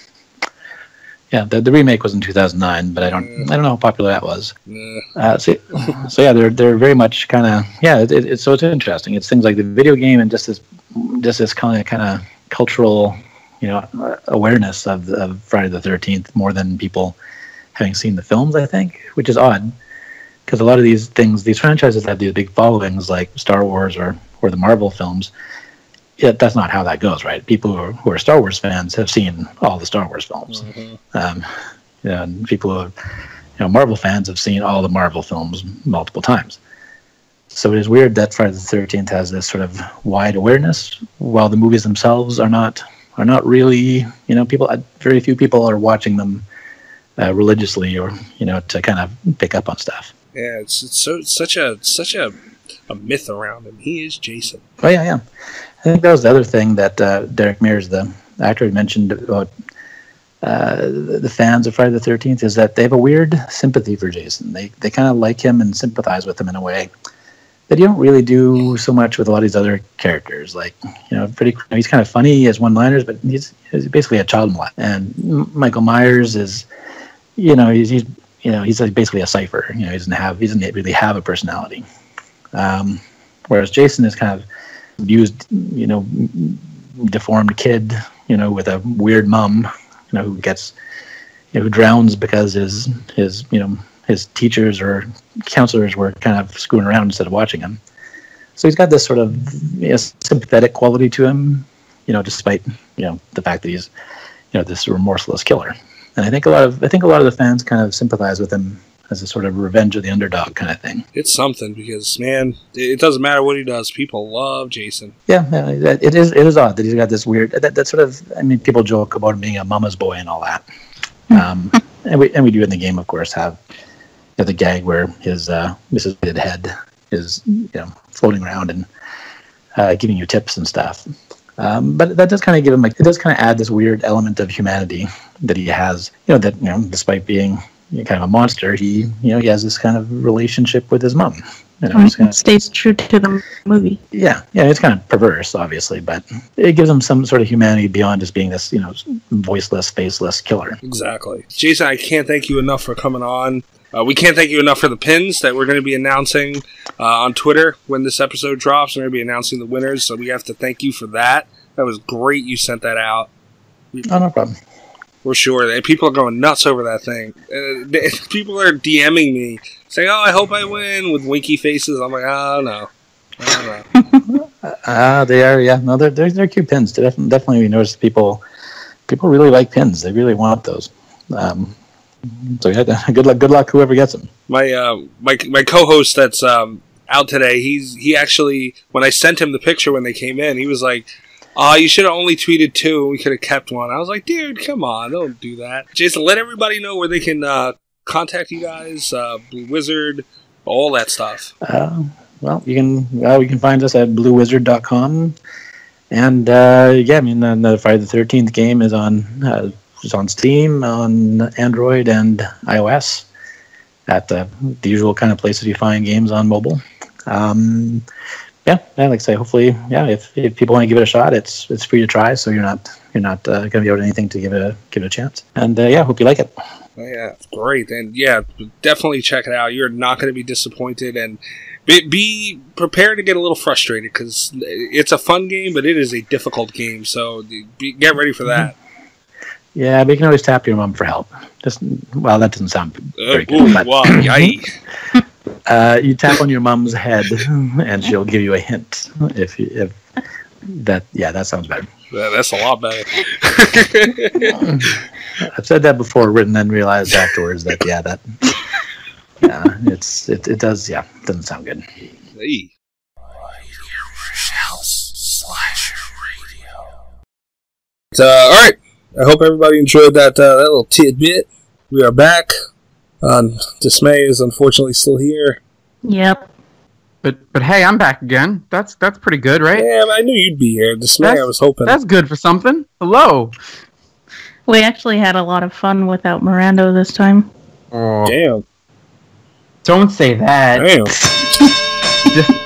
Yeah, the, the remake was in 2009, but I don't I don't know how popular that was. Uh, Uh, so, so yeah, they're they're very much kind of yeah. It, it, it's so it's interesting. It's things like the video game and just this just this kind of kind of cultural you know awareness of, of Friday the Thirteenth more than people having seen the films. I think, which is odd because a lot of these things, these franchises have these big followings like Star Wars or or the Marvel films. Yeah, that's not how that goes, right? People who are, who are Star Wars fans have seen all the Star Wars films. Um, you know, and people who are you know, Marvel fans have seen all the Marvel films multiple times. So it is weird that Friday the Thirteenth has this sort of wide awareness, while the movies themselves are not are not really. You know, people very few people are watching them uh, religiously, or you know, to kind of pick up on stuff. Yeah, it's, it's so it's such a such a a myth around him. He is Jason. Oh yeah, yeah. I think that was the other thing that uh, Derek Mears, the actor, had mentioned about uh, the fans of Friday the Thirteenth is that they have a weird sympathy for Jason. They they kind of like him and sympathize with him in a way that you don't really do so much with a lot of these other characters. Like you know, pretty he's kind of funny, he has one-liners, but he's, he's basically a child molest. And Michael Myers is, you know, he's, he's you know he's basically a cipher. You know, he doesn't have he doesn't really have a personality. Um, whereas Jason is kind of abused, you know, deformed kid, you know, with a weird mom, you know, who gets, you know, who drowns because his his you know his teachers or counselors were kind of screwing around instead of watching him. So he's got this sort of you know, sympathetic quality to him, you know, despite you know the fact that he's you know this remorseless killer. And I think a lot of I think a lot of the fans kind of sympathize with him as a sort of revenge of the underdog kind of thing. It's something because man, it it doesn't matter what he does. People love Jason. Yeah, yeah, it is. It is odd that he's got this weird. That, that sort of. I mean, people joke about him being a mama's boy and all that. Um, and we and we do in the game, of course, have you know, the gag where his uh, Mrs. Head is you know floating around and uh, giving you tips and stuff. Um, but that does kind of give him like it does kind of add this weird element of humanity that he has. You know that you know despite being you know, kind of a monster, he you know he has this kind of relationship with his mom. You know, kind of, stays true to the movie. yeah, yeah, it's kind of perverse, obviously, but it gives him some sort of humanity beyond just being this, you know, voiceless, faceless killer. Exactly. Jason, I can't thank you enough for coming on. Uh, we can't thank you enough for the pins that we're going to be announcing uh, on Twitter when this episode drops. We're going to be announcing the winners, so we have to thank you for that. That was great. You sent that out. Oh, no problem. For sure. And people are going nuts over that thing. Uh, they- [laughs] people are DMing me saying, "Oh, I hope I win" with winky faces. I'm like, "Oh no, I don't. [laughs] Ah, they are, yeah. No, they're they're, they're cute pins. They definitely, definitely, we noticed people people really like pins. They really want those. Um, so yeah, [laughs] good luck, good luck, whoever gets them. my uh, my my co-host that's um, out today. He's he actually when I sent him the picture when they came in, he was like, "Oh, you should have only tweeted two. We could have kept one." I was like, "Dude, come on, don't do that." Jason, let everybody know where they can uh, contact you guys, uh, Blue Wizard, all that stuff. Uh, well, you can uh, you can find us at bluewizard.com. And uh, yeah, I mean, the, the Friday the Thirteenth game is on uh, is on Steam, on Android and iOS, at the, the usual kind of places you find games on mobile. Um, yeah, yeah, like I say, hopefully, yeah, if, if people want to give it a shot, it's it's free to try, so you're not you're not uh, going to be owed anything to give it a give it a chance. And uh, yeah, hope you like it. Oh, yeah, great, and yeah, definitely check it out. You're not going to be disappointed, and be, be prepared to get a little frustrated because it's a fun game, but it is a difficult game. So be, get ready for that. Yeah, but you can always tap your mom for help. Just well, that doesn't sound very Uh, good. ooh, but- wow. [laughs] Uh, you tap on your mom's head, and she'll give you a hint. If you, if that, yeah, that sounds better. Yeah, that's a lot better. [laughs] I've said that before, written, then realized afterwards that yeah, that yeah, it's it, it does yeah, doesn't sound good. Hey. Uh, all right, I hope everybody enjoyed that uh, that little tidbit. We are back. Um, Dismay is unfortunately still here. Yep. But but hey, I'm back again. That's that's pretty good, right? Yeah, I knew you'd be here. Dismay, That's- I was hoping. That's good for something. Hello. We actually had a lot of fun without Mirando this time. Oh, Damn, don't say that. damn. [laughs]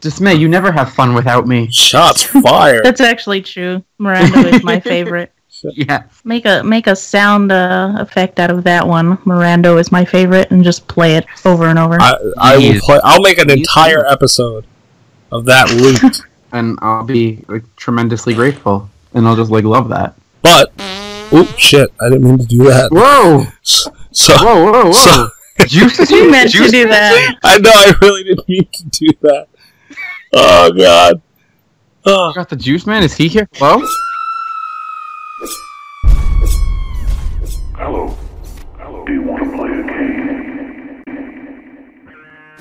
Dismay. You never have fun without me. Shots fired. That's actually true. Mirando is my [laughs] favorite. Yeah. Make a make a sound uh, effect out of that one. Mirando is my favorite, and just play it over and over. I, I will play. I'll make an entire episode of that loop. [laughs] And I'll be like tremendously grateful, and I'll just like love that. but, oh shit! I didn't mean to do that. Whoa! So Whoa! Whoa! Whoa! So- [laughs] Juices? you meant to do that. [laughs] I know I really didn't mean to do that. Oh god. Oh. Got the juice man? Is he here? Hello? Hello. Hello. Do you want to play a game?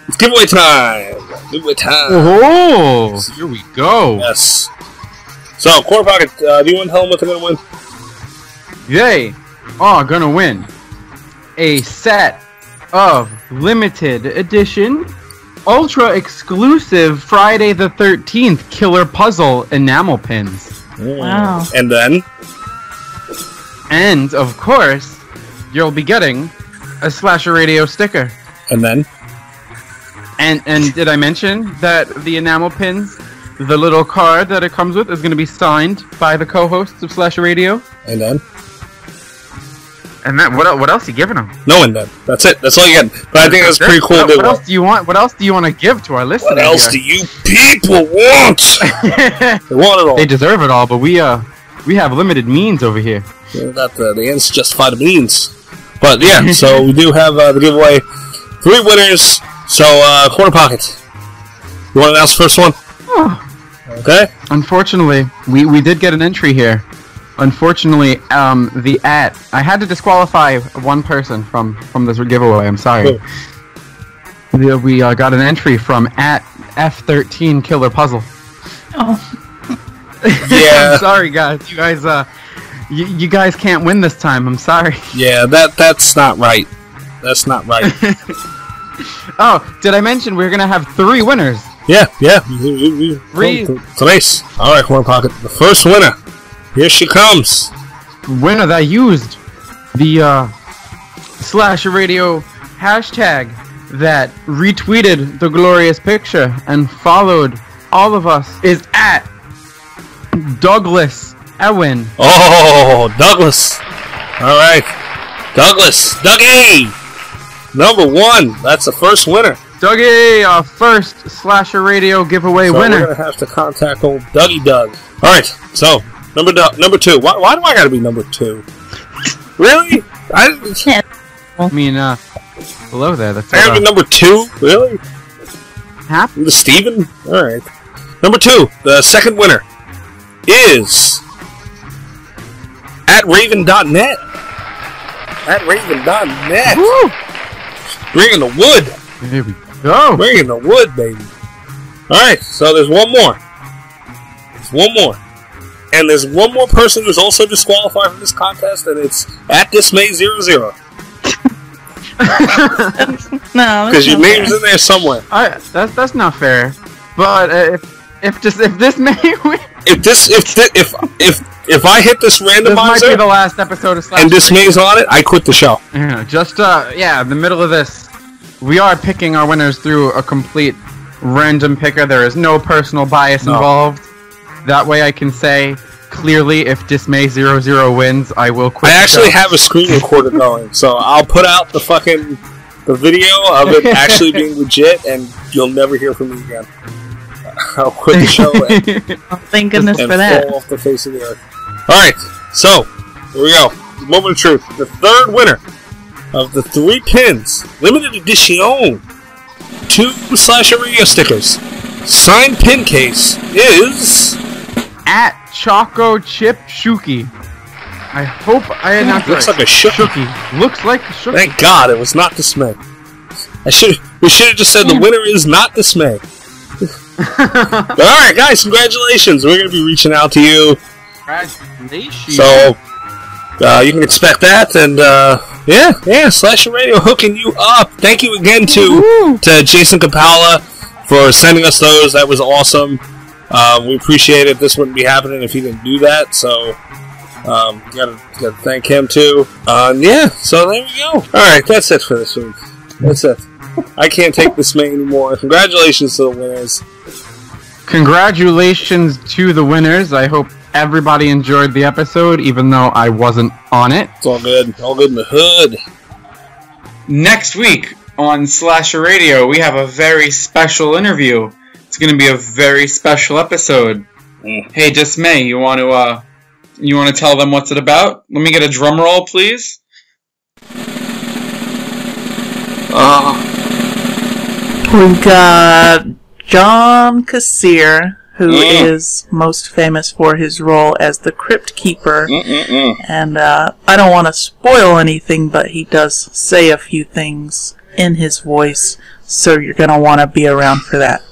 It's giveaway time. Giveaway time. Oh! Here we go. Yes. So, Corner Pocket, uh, do you want to tell them what they're gonna win? They are gonna win a set of limited edition, ultra exclusive Friday the 13th killer puzzle enamel pins. Wow. And then, And of course, you'll be getting a Slasher Radio sticker. and then, And and did I mention that the enamel pins, the little card that it comes with, is going to be signed by the co-hosts of Slasher Radio? and then, And then what what else are you giving them? no, and then. That's it. That's all you get. But I think that's pretty cool. What, what else do you want? What else do you want to give to our listeners? What else do you people want? [laughs] They want it all. they deserve it all, but we uh we have limited means over here. Yeah, That the, the ends justify the means. But yeah, [laughs] so we do have uh, the giveaway. Three winners. So, uh, Corner Pocket. You want to announce the first one? Okay. Unfortunately, we, we did get an entry here. Unfortunately, um, the at I had to disqualify one person from from this giveaway. I'm sorry. The- We uh, got an entry from at F13 Killer Puzzle. Oh, [laughs] Yeah. I'm sorry, guys. You guys, uh, you, you guys can't win this time. I'm sorry. [laughs] Yeah, that that's not right. That's not right. [laughs] Oh, did I mention we're gonna have three winners? yeah, yeah. Three. Trace. All right, Corner Pocket. The first winner. Here she comes. winner that used the uh, Slasher Radio hashtag that retweeted the glorious picture and followed all of us is at Douglas Ewan. Oh, Douglas. All right, Douglas. Dougie. Number one. That's the first winner. Dougie, our first Slasher Radio giveaway So winner. we're gonna have to contact old Dougie Doug. All right. So number du- number two. Why, why do I gotta be number two? Really? I, I mean, uh, hello there. That's I gotta uh, be number two. Really? Hap? The Steven? All right. Number two. The second winner is at Raven.net. At Raven.net. Woo! Bringing the wood. Here we go. Bringing the wood, baby. All right. So there's one more. There's one more. And there's one more person who's also disqualified from this contest, and it's at Dismay00. [laughs] no. Because your name's fair. in there somewhere. I, that's that's not fair. But uh, if if just if Dismay [laughs] win, If this, if thi- if if if I hit this randomizer, this might be the last episode of Slasher and Dismay's on it, I quit the show. Yeah, just uh, yeah, in the middle of this, we are picking our winners through a complete random picker. There is no personal bias No. involved. That way, I can say clearly, if Dismay 00 wins, I will quit. I actually have a screen recorder [laughs] going, so I'll put out the fucking the video of it [laughs] actually being legit, and you'll never hear from me again. I'll quit the show and, Oh, thank goodness and for that. fall off the face of the earth. All right, so here we go. Moment of truth. The third winner of the three pins, limited edition, two slasher radio stickers, signed pin case is. At Choco Chip Shuki. I hope I announced Looks it looks like a shooky. Shuki. Looks like a Shuki. Thank God it was not dismay. I should we should have just said the winner is not dismay. But all right, guys, congratulations. We're gonna be reaching out to you. Congratulations. So uh, you can expect that. And uh, yeah, yeah, Slasher Radio hooking you up. Thank you again to to Jason Kapalka for sending us those. That was awesome. Um, we appreciate it. This wouldn't be happening if he didn't do that. So. Um, gotta, gotta thank him too. Uh, and yeah, so there we go. All right, that's it for this week. That's it. I can't take Dismay anymore. Congratulations to the winners. Congratulations to the winners. I hope everybody enjoyed the episode, even though I wasn't on it. It's all good. All good in the hood. Next week on Slasher Radio, we have a very special interview. It's going to be a very special episode. Hey, Dismay, you want to uh, you want to tell them what's it about? Let me get a drum roll, please. Uh, We've got John Kassir, who is Mm. most famous for his role as the Crypt Keeper. Mm-mm-mm. And uh, I don't want to spoil anything, but he does say a few things in his voice, so you're going to want to be around for that.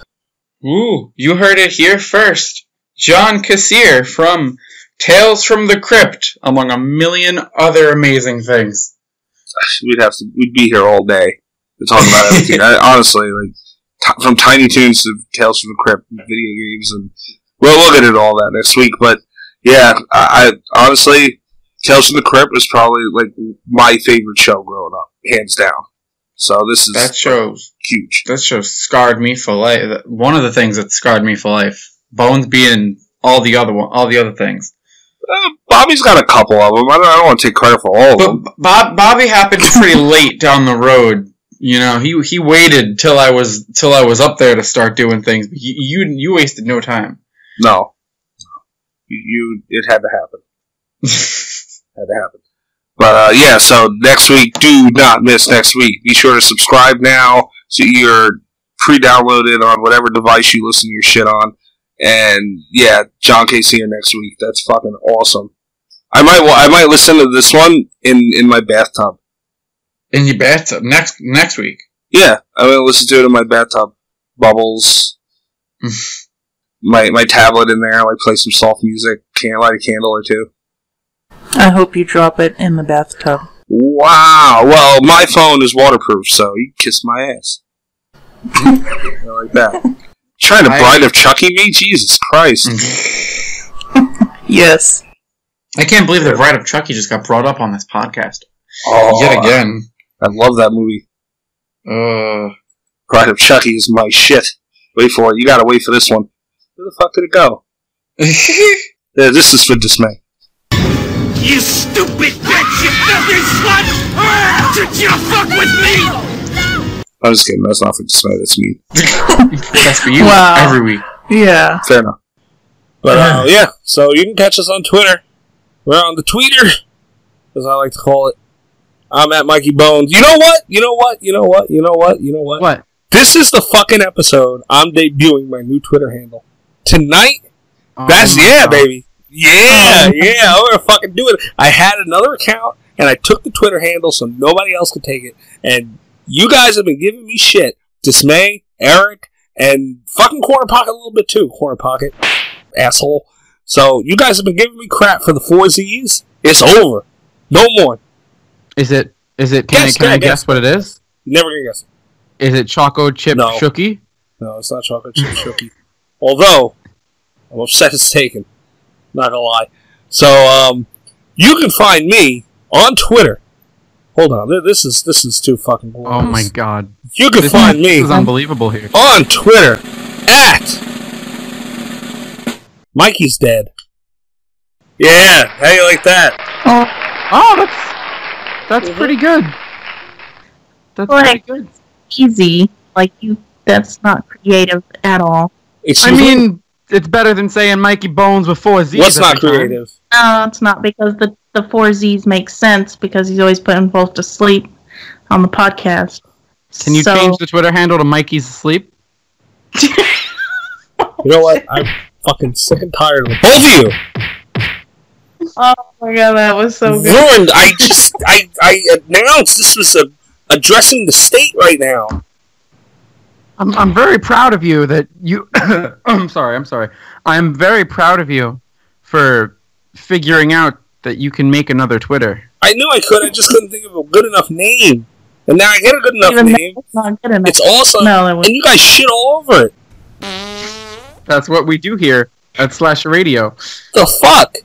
Ooh, you heard it here first. John Kassir from Tales from the Crypt, among a million other amazing things. we'd have to. We'd be here all day to talk about everything. [laughs] I, honestly, like t- from Tiny Toons to Tales from the Crypt, video games, and well, we'll get into all that next week. But yeah, I, I honestly, Tales from the Crypt was probably like my favorite show growing up, hands down. So this is That show, huge. that show scarred me for life. One of the things that scarred me for life. Bones being all the other one, all the other things. Uh, Bobby's got a couple of them. I don't, I don't want to take credit for all of them. Bob, Bobby happened pretty [laughs] late down the road. You know, he he waited till I was till I was up there to start doing things. But you you, you wasted no time. No, you, you it had to happen. [laughs] had to happen. But uh, yeah, so next week, do not miss next week. Be sure to subscribe now so you're pre-downloaded on whatever device you listen to your shit on. And yeah, John Casey here next week. That's fucking awesome. I might wa- I might listen to this one in in my bathtub. In your bathtub next next week. Yeah, I'm gonna listen to it in my bathtub. Bubbles. [laughs] my my tablet in there. I like play some soft music. Can light a candle or two. I hope you drop it in the bathtub. Wow. Well, my phone is waterproof, so you kiss my ass. I [laughs] like that. Trying to I- bride of Chucky me? Jesus Christ. Mm-hmm. [laughs] Yes. I can't believe the Bride of Chucky just got brought up on this podcast Oh, yet again. I love that movie. Uh, Bride of Chucky is my shit. Wait for it. You gotta wait for this one. Where the fuck did it go? [laughs] Yeah, this is for dismay. You stupid bitch! You filthy slut! Did you fuck with me? I'm just kidding. That's not for dismay. That's me. [laughs] that's for you Wow. every week. Yeah. Fair enough. But uh, yeah, so you can catch us on Twitter. We're on the tweeter, as I like to call it. I'm at Mikey Bones. You know what? You know what? You know what? You know what? You know what? What? This is the fucking episode. I'm debuting my new Twitter handle tonight. Oh That's yeah, God. baby. Yeah, oh. yeah. I'm gonna fucking do it. I had another account and I took the Twitter handle so nobody else could take it. And you guys have been giving me shit. Dismay, Eric, and fucking Corner Pocket a little bit too. Corner Pocket, asshole. So you guys have been giving me crap for the four Z's. It's over. No more. Is it? Is it? Can Guess, I, can I yeah, guess guess. what it is? Never gonna guess. Is it Choco Chip No. Shooky? No, it's not chocolate chip [laughs] cookie. Although, I'm upset it's taken. Not gonna lie. So, um, you can find me on Twitter. Hold on, this is this is too fucking. Oh my God! You can This, find this me is unbelievable here. on Twitter at Mikey's dead. Yeah, how you like that? Oh, Oh, that's that's pretty good. That's Like- pretty good. Easy. Like you that's not creative at all. I Excuse me? mean, it's better than saying Mikey Bones with four Z's. What's not creative? No, it's not because the the four Z's make sense because he's always putting both to sleep on the podcast. Can you So- change the Twitter handle to Mikey's asleep? [laughs] You know what? I'm fucking sick and tired of both of you. Oh my god, that was so good. ruined. I just I I announced this was a, addressing the state right now. I'm I'm very proud of you that you. [coughs] I'm sorry. I'm sorry. I'm very proud of you for figuring out that you can make another Twitter. I knew I could. I just couldn't think of a good enough name. And now I get a good enough Even name. that's not good enough. It's awesome. No, it was- and you guys shit all over it. That's what we do here at Slasher Radio. The fuck?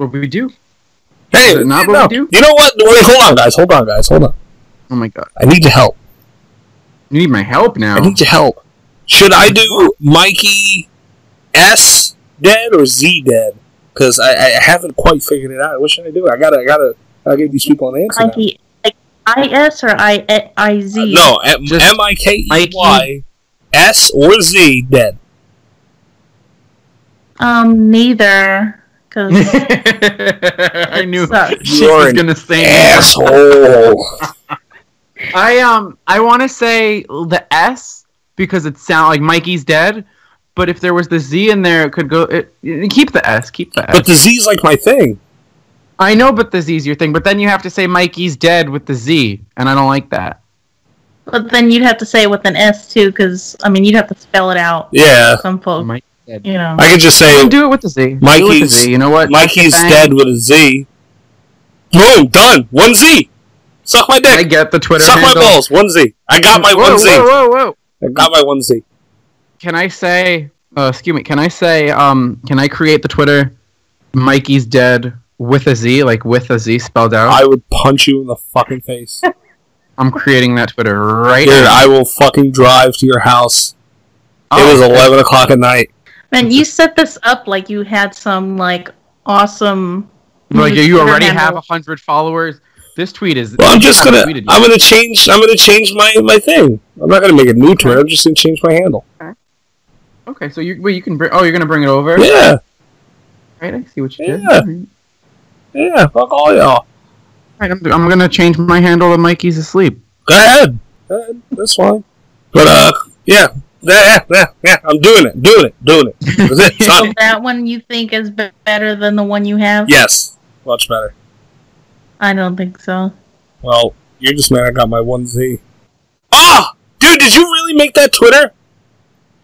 What we do. Hey, Is not you what know, we do? You know what? Wait, hold on, guys. Hold on, guys. Hold on. Oh my god. I need your help. You need my help now. I need your help. Should I do Mikey S dead or Z dead? Because I, I haven't quite figured it out. What should I do? I gotta, I gotta, I gotta give these people an answer. now. Mikey, like IS or I I Z? No, M Just I K E Y S or Z dead. Um, neither. Cause [laughs] I knew sucks. she You're was gonna say Asshole. [laughs] I um I want to say the S because it sound like Mikey's dead, but if there was the Z in there, it could go. It, keep the S. Keep the S. but the Z's like my thing. I know, but the Z's your thing. But then you have to say Mikey's dead with the Z, and I don't like that. But then you'd have to say it with an S too, because I mean you'd have to spell it out. Yeah. Some folks, Mike dead. You know. I could just say do it with the Z. Do it with the Mikey's. Z. You know what? Mikey's dead with a Z. Boom, done. One Z. Suck my dick. I get the Twitter Suck my balls. One Z. I got my whoa, one Z. Whoa, whoa, whoa! I got my one Z. Can I say? Uh, excuse me. Can I say? Um, can I create the Twitter? Mikey's dead with a Z, like with a Z spelled out. I would punch you in the fucking face. [laughs] I'm creating that Twitter right Dude, now. I will fucking drive to your house. Oh, it was 11 o'clock at night. Man, you set this up like you had some like awesome. Like you Twitter already handle. have a hundred followers. This tweet is. Well, I'm just gonna. I'm yet. gonna change. I'm gonna change my my thing. I'm not gonna make a new Twitter. I'm just gonna change my handle. Okay, so you well, you can bring. Oh, you're gonna bring it over. Yeah, Right. I see what you did. Yeah. All right. yeah. Fuck all y'all. All right, I'm, I'm gonna change my handle to Mikey's asleep. Go ahead. Go ahead. That's fine. But uh, yeah, yeah, yeah, yeah. I'm doing it. Doing it. Doing it. [laughs] That's it. So that one you think is better than the one you have? Yes, much better. I don't think so. Well, you're just mad I got my one Z. Ah, dude, did you really make that Twitter?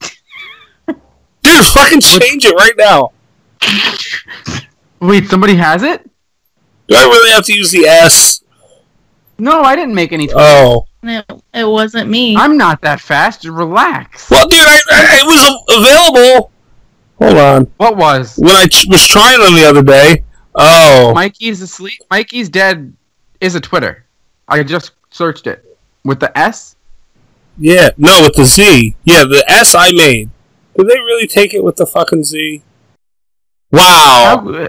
[laughs] Dude, fucking change it right now. Wait, somebody has it? Do I really have to use the S? No, I didn't make any. Oh. It, it wasn't me. I'm not that fast. Relax. Well, dude, I, I, it was available. Hold on. What was? When I ch- was trying them the other day. Oh. Mikey's asleep. Mikey's dead is a Twitter. I just searched it with the S. Yeah, no, with the Z. Yeah, the S I made. Did they really take it with the fucking Z? Wow. How-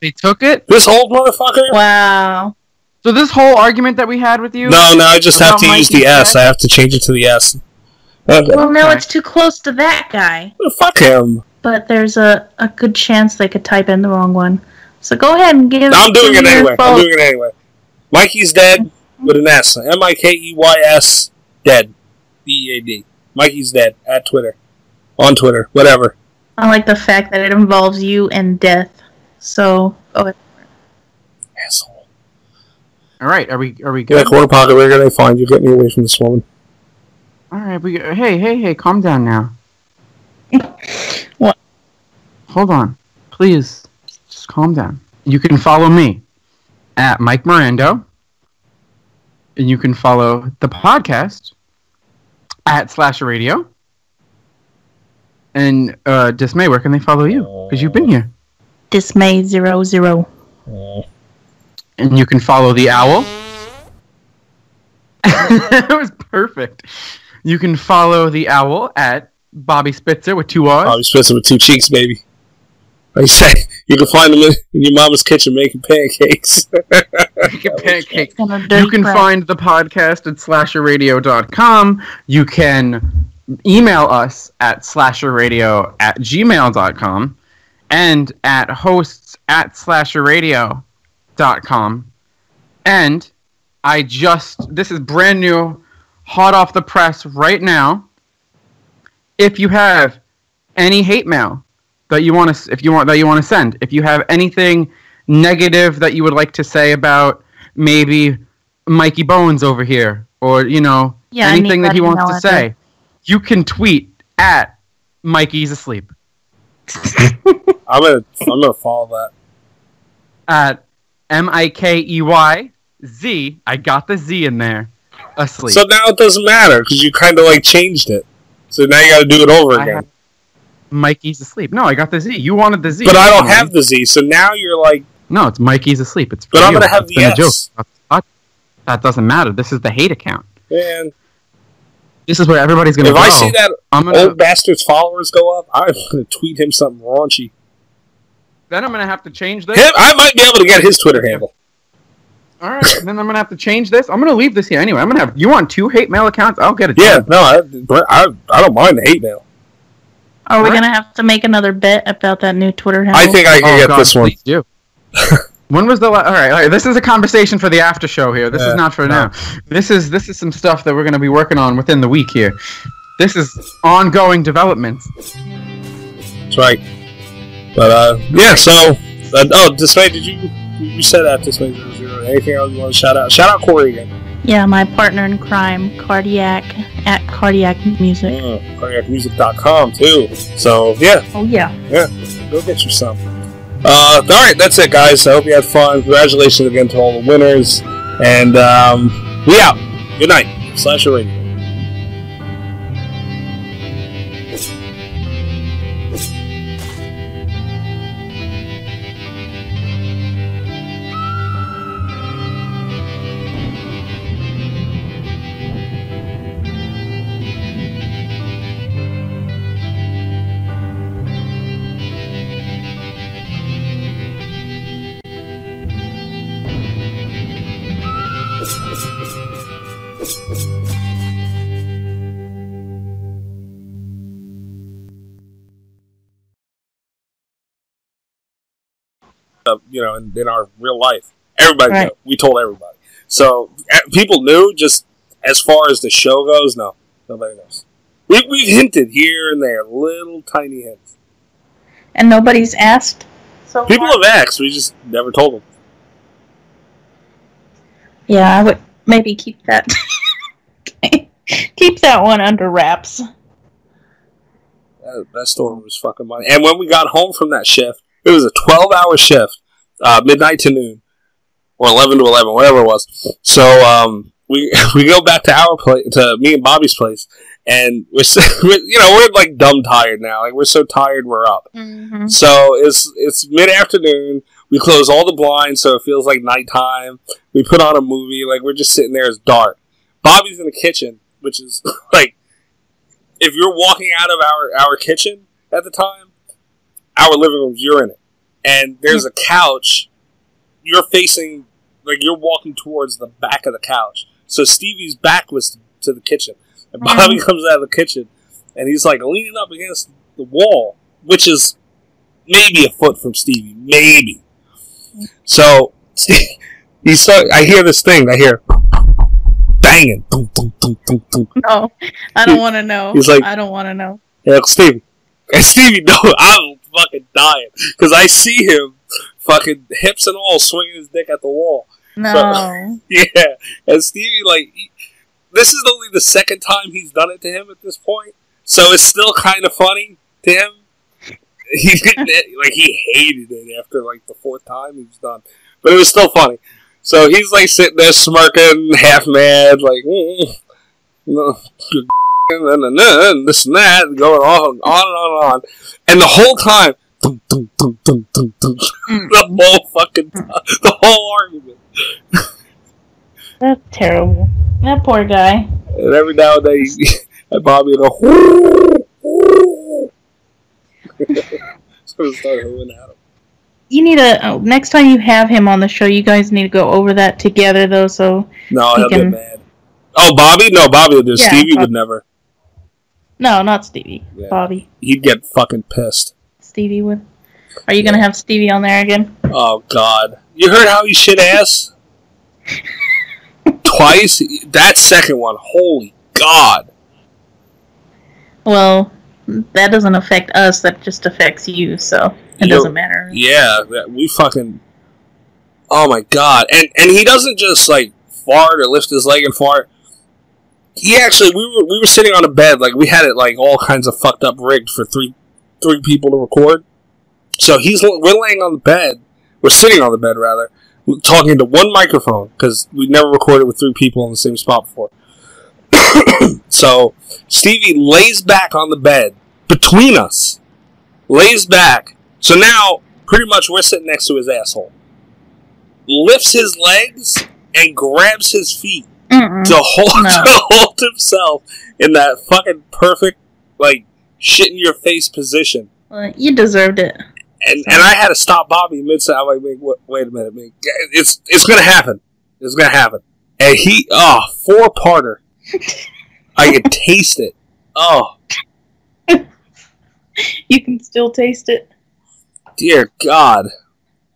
They took it. This old motherfucker? Wow. So this whole argument that we had with you. No, no, I just have about to use the S. dead? Have to change it to the S. Okay. Well, now Okay. it's too close to that guy. Fuck him. But there's a, a good chance they could type in the wrong one. So go ahead and give. It. I'm doing it your anyway. I'm doing it anyway. Mikey's dead with an S. M I K E Y S dead. D E A D. Mikey's dead at Twitter. On Twitter. Whatever. I like the fact that it involves you and death. So go ahead. Asshole. All right. Are we? Are we Yeah, good? corner pocket, where can I find you? Get me away from this woman. All right. We. Hey, hey, hey! Calm down now. What? Hold on, please. Just calm down. You can follow me at Mike Mirando, and you can follow the podcast at Slasher Radio. And uh, Dismay, where can they follow you? Because you've been here. Dismay zero zero. And you can follow the owl. [laughs] that was perfect. You can follow the owl at Bobby Spitzer with two R's. I'll be with two cheeks, baby. Like you say, you can find them in, in your mama's kitchen making pancakes. [laughs] Making pancakes. Kind of dirty You can find the podcast at slasherradio.com. You can email us at slasherradio at gmail.com and at hosts at slasherradio.com. And I just, this is brand new, hot off the press right now. If you have any hate mail that you want to, if you want, that you want to send, if you have anything negative that you would like to say about maybe Mikey Bones over here, or you know Yeah, anything that he wants to say, you can tweet at Mikey's asleep. [laughs] I'm gonna, I'm gonna follow that. at M I K E Y Z. I got the Z in there. Asleep. So now it doesn't matter because you kind of like changed it. So now you got to do it over I again. have- Mikey's asleep. No, I got the Z. You wanted the Z. But I don't have the Z, so now you're like, No, it's Mikey's asleep. It's. But I'm gonna have It's the been a joke. S. That- That doesn't matter. This is the hate account. man. This is where everybody's gonna If go. I see that I'm gonna. old bastard's followers go up, I'm gonna tweet him something raunchy. Then I'm gonna have to change this. Him, I might be able to get his Twitter handle. All right. then I'm gonna have to change this. I'm gonna leave this here anyway. I'm gonna have. You want two hate mail accounts? I'll get it. Yeah, done. no, I, I, I don't mind the hate mail. Are we Alright. gonna have to make another bet about that new Twitter handle? I think I can Oh, get God, this one. please do. [laughs] when was the la- all, right, all right? This is a conversation for the after show here. This Yeah, is not for no. now. This is this is some stuff that we're going to be working on within the week here. This is ongoing developments. That's right. But uh, yeah. So, uh, oh, Dismay, did you you said that Dismay zero zero? Anything else you want to shout out? Shout out Corey again. Yeah, my partner in crime, Cardiac at Cardiac Music. Mm, cardiacmusic.com too. So yeah, Oh yeah. yeah, go get you some. Uh, all right, that's it, guys. I hope you had fun. Congratulations again to all the winners, and um, we out. Good night. Slasher Radio. You know, in, in our real life. Everybody Right. knew. We told everybody. So people knew. Just as far as the show goes, no, nobody knows. We we've hinted here and there, little tiny hints. And nobody's asked. So People far? have asked. We just never told them. Yeah, I would maybe keep that. [laughs] keep that one under wraps. That, that story was fucking money. And when we got home from that shift, it was a twelve-hour shift, uh, midnight to noon, or eleven to eleven, whatever it was. So um, we [laughs] we go back to our place, to me and Bobby's place, and we're, so, [laughs] we're you know we're like dumb tired now. Like we're so tired, we're up. Mm-hmm. So it's it's mid afternoon. We close all the blinds so it feels like nighttime. We put on a movie. Like we're just sitting there. It's dark. Bobby's in the kitchen, which is [laughs] like if you're walking out of our our kitchen at the time, our living room, you're in it, and there's a couch. You're facing like you're walking towards the back of the couch. So Stevie's back was to the kitchen, and mm-hmm. Bobby [laughs] comes out of the kitchen, and he's like leaning up against the wall, which is maybe a foot from Stevie, maybe. So he so I hear this thing. I hear banging. Dum, dum, dum, dum, dum. No, oh, I don't want to know. He's like- I don't want to know. Yeah, Stevie. And Stevie, [laughs] no, I'm fucking dying because I see him fucking hips and all swinging his dick at the wall. No. [laughs] Yeah, and Stevie, like, he, this is only the second time he's done it to him at this point, so it's still kind of funny to him. [laughs] He like he hated it after like the fourth time he was done, but it was still funny. So he's like sitting there smirking, half mad, like, mm, no, [laughs] and then this and that, going on and on and on and on, and the whole time, dum, dum, dum, dum, dum, dum, mm. [laughs] the whole fucking time, the whole argument. That's terrible. That poor guy. And every now and then, he, [laughs] Bobby would go, [laughs] so we hooing at him. You need to oh, next time you have him on the show. You guys need to go over that together, though. So No, He he'll get can- mad. Oh, Bobby? No, Bobby would do. Yeah, Stevie Bob- would never. No, not Stevie. Yeah. Bobby. He'd get fucking pissed. Stevie would. Are you gonna have Stevie on there again? Oh, God. You heard how he shit ass? [laughs] Twice? That second one, holy God. Well, that doesn't affect us. That just affects you. So it You- doesn't matter. Yeah, we fucking. Oh my god! And and he doesn't just like fart or lift his leg and fart. He actually, we were we were sitting on a bed, like we had it like all kinds of fucked up rigged for three three people to record. So he's we're laying on the bed We're sitting on the bed rather, talking to one microphone because we never recorded with three people in the same spot before. [coughs] so Stevie lays back on the bed between us, lays back. So now, pretty much, we're sitting next to his asshole. Lifts his legs and grabs his feet Mm-mm. to hold No. [laughs] to hold himself in that fucking perfect, like shit in your face position. Well, you deserved it. And and I had to stop Bobby mid. I'm like, wait, wait, wait a minute, man. It's it's gonna happen. It's gonna happen. And he, oh, four parter. I could [laughs] taste it. Oh You can still taste it. dear God.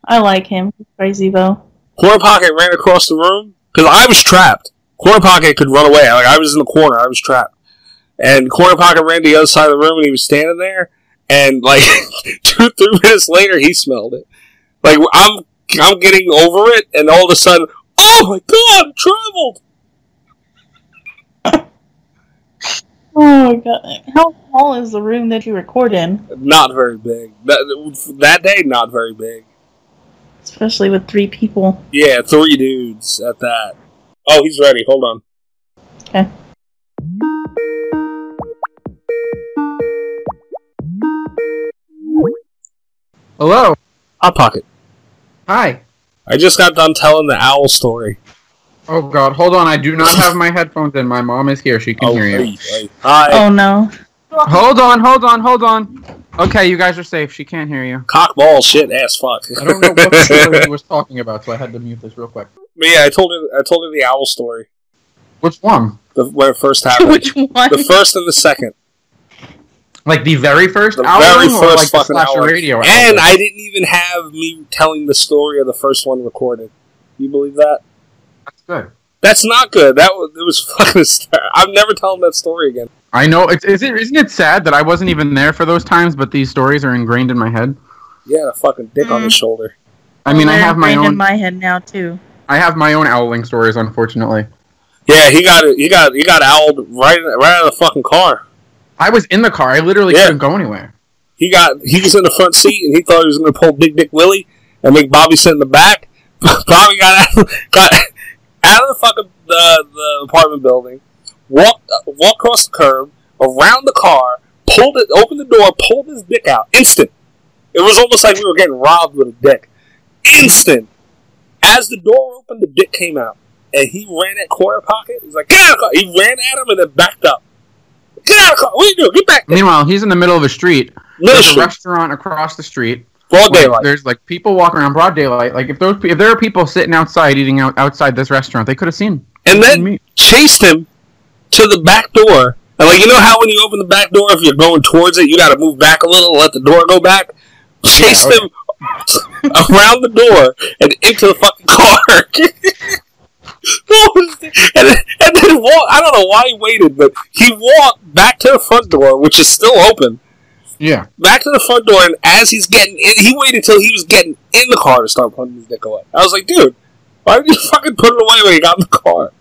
I like him. He's crazy though. Corner Pocket ran across the room because I was trapped. Corner Pocket could run away. Like I was in the corner. I was trapped. And Corner Pocket ran to the other side of the room and he was standing there. And like [laughs] two, three minutes later, he smelled it. Like I'm, I'm getting over it, and all of a sudden, oh my god, it traveled. [laughs] Oh my god. How small is the room that you record in? Not very big. That, that day, not very big. Especially with three people. Yeah, three dudes at that. Oh, he's ready. Hold on. Okay. Hello. Hot Pocket. Hi. I just got done telling the owl story. Oh God, hold on. I do not [laughs] have my headphones in. My mom is here. She can Oh, hear you. hey, hey. Hi. Oh no. Hold on, hold on, hold on. Okay, you guys are safe. She can't hear you. Cock ball shit ass fuck. I don't know what [laughs] story he was talking about, so I had to mute this real quick. But yeah, I told her. I told her the owl story. Which one? The, when it first happened. Which one? The first and the second. Like the very first The hour, very or first like fucking slasher hour. radio? and hour? I didn't even have me telling the story of the first one recorded. You believe that? That's good. That's not good. That was it was [laughs] fucking. st- I'm never telling that story again. I know. It's, is it, isn't it sad that I wasn't even there for those times, but these stories are ingrained in my head? Yeah, a fucking dick on the Mm. shoulder. I mean, I have my own. in my head now too. I have my own owling stories, unfortunately. Yeah, he got it. He got he got owled right right out of the fucking car. I was in the car. I literally Yeah. couldn't go anywhere. He got he was in the front seat and he thought he was going to pull Big Dick Willie and make Bobby sit in the back. [laughs] Bobby got out, got out of the fucking the, the apartment building, walked walked across the curb, around the car, pulled it, opened the door, pulled his dick out, instant. It was almost like we were getting robbed with a dick, instant. As the door opened, the dick came out, and he ran at corner pocket. He's like, "Get out of the car!" He ran at him and then backed up. Get out of the car! What are you doing? Get back! Meanwhile, he's in the middle of a street. Middle There's a restaurant across the street. Broad daylight. There's like people walking around broad daylight. Like if those if there are people sitting outside eating out outside this restaurant, they could have seen. and then chased him to the back door. And like you know how when you open the back door, if you're going towards it, you got to move back a little, let the door go back. [laughs] Chase oh, Yeah, him [laughs] around the door and into the fucking car. What was that? and then, and then walk, I don't know why he waited, but he walked back to the front door, which is still open. Yeah. Back to the front door, and as he's getting in, he waited until he was getting in the car to start putting his dick away. I was like, dude, why did you fucking put it away when he got in the car?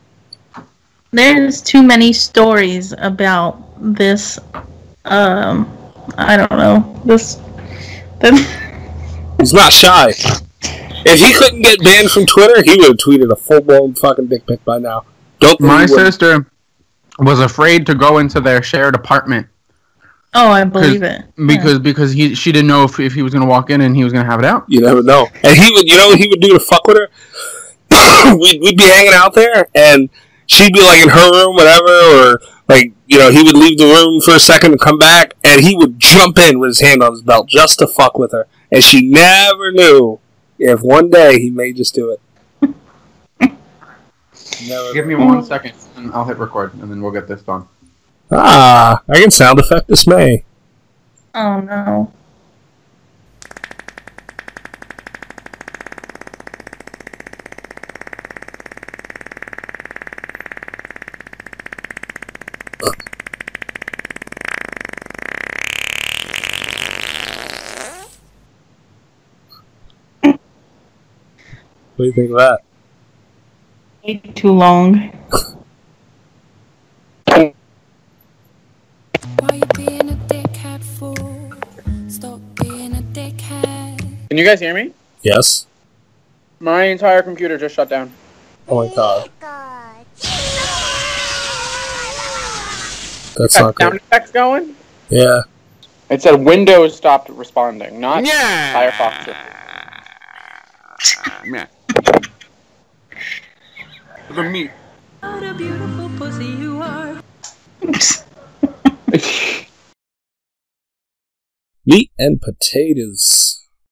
There's too many stories about this. Um, I don't know this. [laughs] He's not shy. If he couldn't get banned from Twitter, he would have tweeted a full blown fucking dick pic by now. Don't My he wouldn't. sister was afraid to go into their shared apartment oh, I believe it. because because he she didn't know if, if he was going to walk in and he was going to have it out. You never know. And he would, you know, what he would do to fuck with her. [coughs] we'd, we'd be hanging out there, and she'd be like in her room, whatever, or like you know, he would leave the room for a second and come back, and he would jump in with his hand on his belt just to fuck with her, and she never knew if one day he may just do it. [laughs] Never Give me one second and I'll hit record and then we'll get this done. Ah, I can sound effect dismay. Oh no. What do you think of that? Way too long. Why you being a dickhead fool? Stop being a dickhead. Can you guys hear me? Yes. My entire computer just shut down. Oh my god. Oh That's Got not sound good. effects going? Yeah. It said Windows stopped responding, not Yeah. Firefox. [laughs] Yeah. The meat. What a beautiful pussy you are. [laughs] Meat and potatoes.